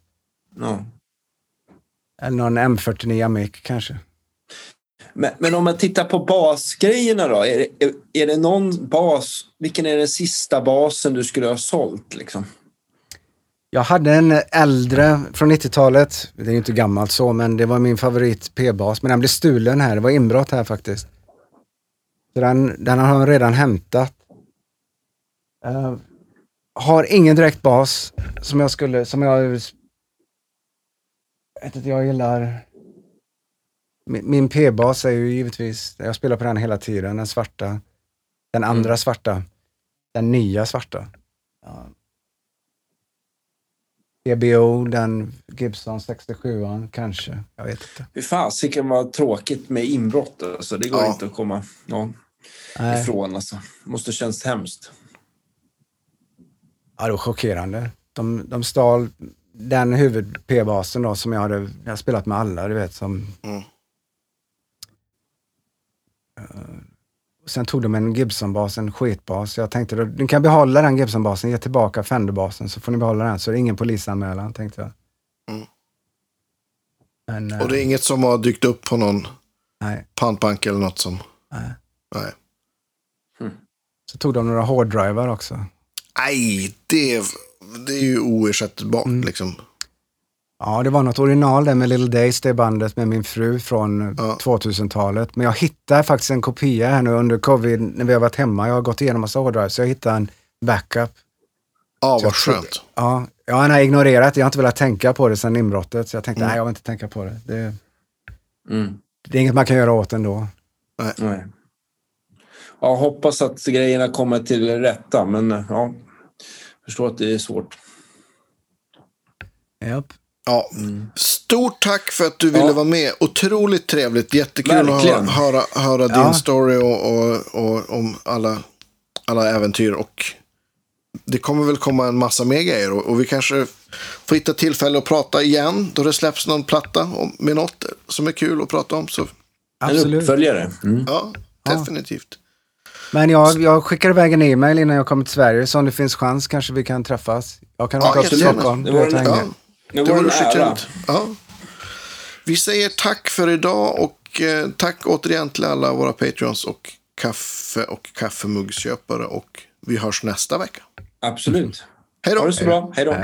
Ja. Eller någon M49 mic kanske. Men, men om man tittar på basgrejerna då. Är det, är, är det någon bas? Vilken är den sista basen du skulle ha sålt? Liksom? Jag hade en äldre från 90-talet. Det är ju inte gammalt så, men det var min favorit P-bas. Men den blev stulen här. Det var inbrott här faktiskt. Så den, den har jag redan hämtat. Eh, har ingen direkt bas som jag skulle, som jag... Vet inte, jag gillar... Min, min P-bas är ju givetvis, jag spelar på den hela tiden, den svarta. Den andra svarta. Den nya svarta. Ja. EBO, den Gibson 67 kanske. Jag vet inte. Fy fasiken vad tråkigt med inbrott. Alltså. Det går Ja. inte att komma ja, Nej. ifrån. Alltså. måste känns hemskt. Ja, det var chockerande. De, de stal den huvud-P-basen då som jag hade jag spelat med alla, du vet. Som, Mm. Sen tog de en Gibson-bas, en skitbas. Jag tänkte, då, ni kan behålla den Gibson-basen, ge tillbaka Fender-basen så får ni behålla den. Så det är ingen polisanmälan, tänkte jag. Mm. Men, och det är inget som har dykt upp på någon nej, pantbank eller något som... nej. Nej. Så tog de några hårddrivar också. Nej, det, det är ju oersättbart Mm. liksom. Ja, det var något original där med Little Days, det bandet med min fru från Ja. 2000-talet. Men jag hittade faktiskt en kopia här nu under covid när vi har varit hemma. Jag har gått igenom massa hårddrive, så jag hittade en backup. Ja, jag vad skönt. Ja, jag har ignorerat det. Jag har inte velat tänka på det sedan inbrottet. Så jag tänkte, Mm. nej, jag vill inte tänka på det. det. Mm. Det är inget man kan göra åt ändå. Nej. Ja, hoppas att grejerna kommer till rätta, men ja, jag förstår att det är svårt. Japp. Ja. Stort tack för att du ville Ja. vara med. Otroligt trevligt. Jättekul Verkligen. att höra, höra Ja. din story och, och, och om alla, alla äventyr. Och det kommer väl komma en massa mer grejer. Och, och vi kanske får hitta tillfälle att prata igen. Då det släpps någon platta om, med något som är kul att prata om. Så En Absolut. uppföljare. Mm. ja, definitivt. Men jag, jag skickar iväg en e-mail innan jag kommer till Sverige, så om det finns chans kanske vi kan träffas. Jag kan Ja, åka upp till. Stockholm. Det var en-. Ja, Det var en ära. Ja. Vi säger tack för idag och eh, tack återigen till alla våra patreons och kaffe och kaffemuggsköpare. Och vi hörs nästa vecka. Absolut. Hej då! Ha det så bra. Hej då.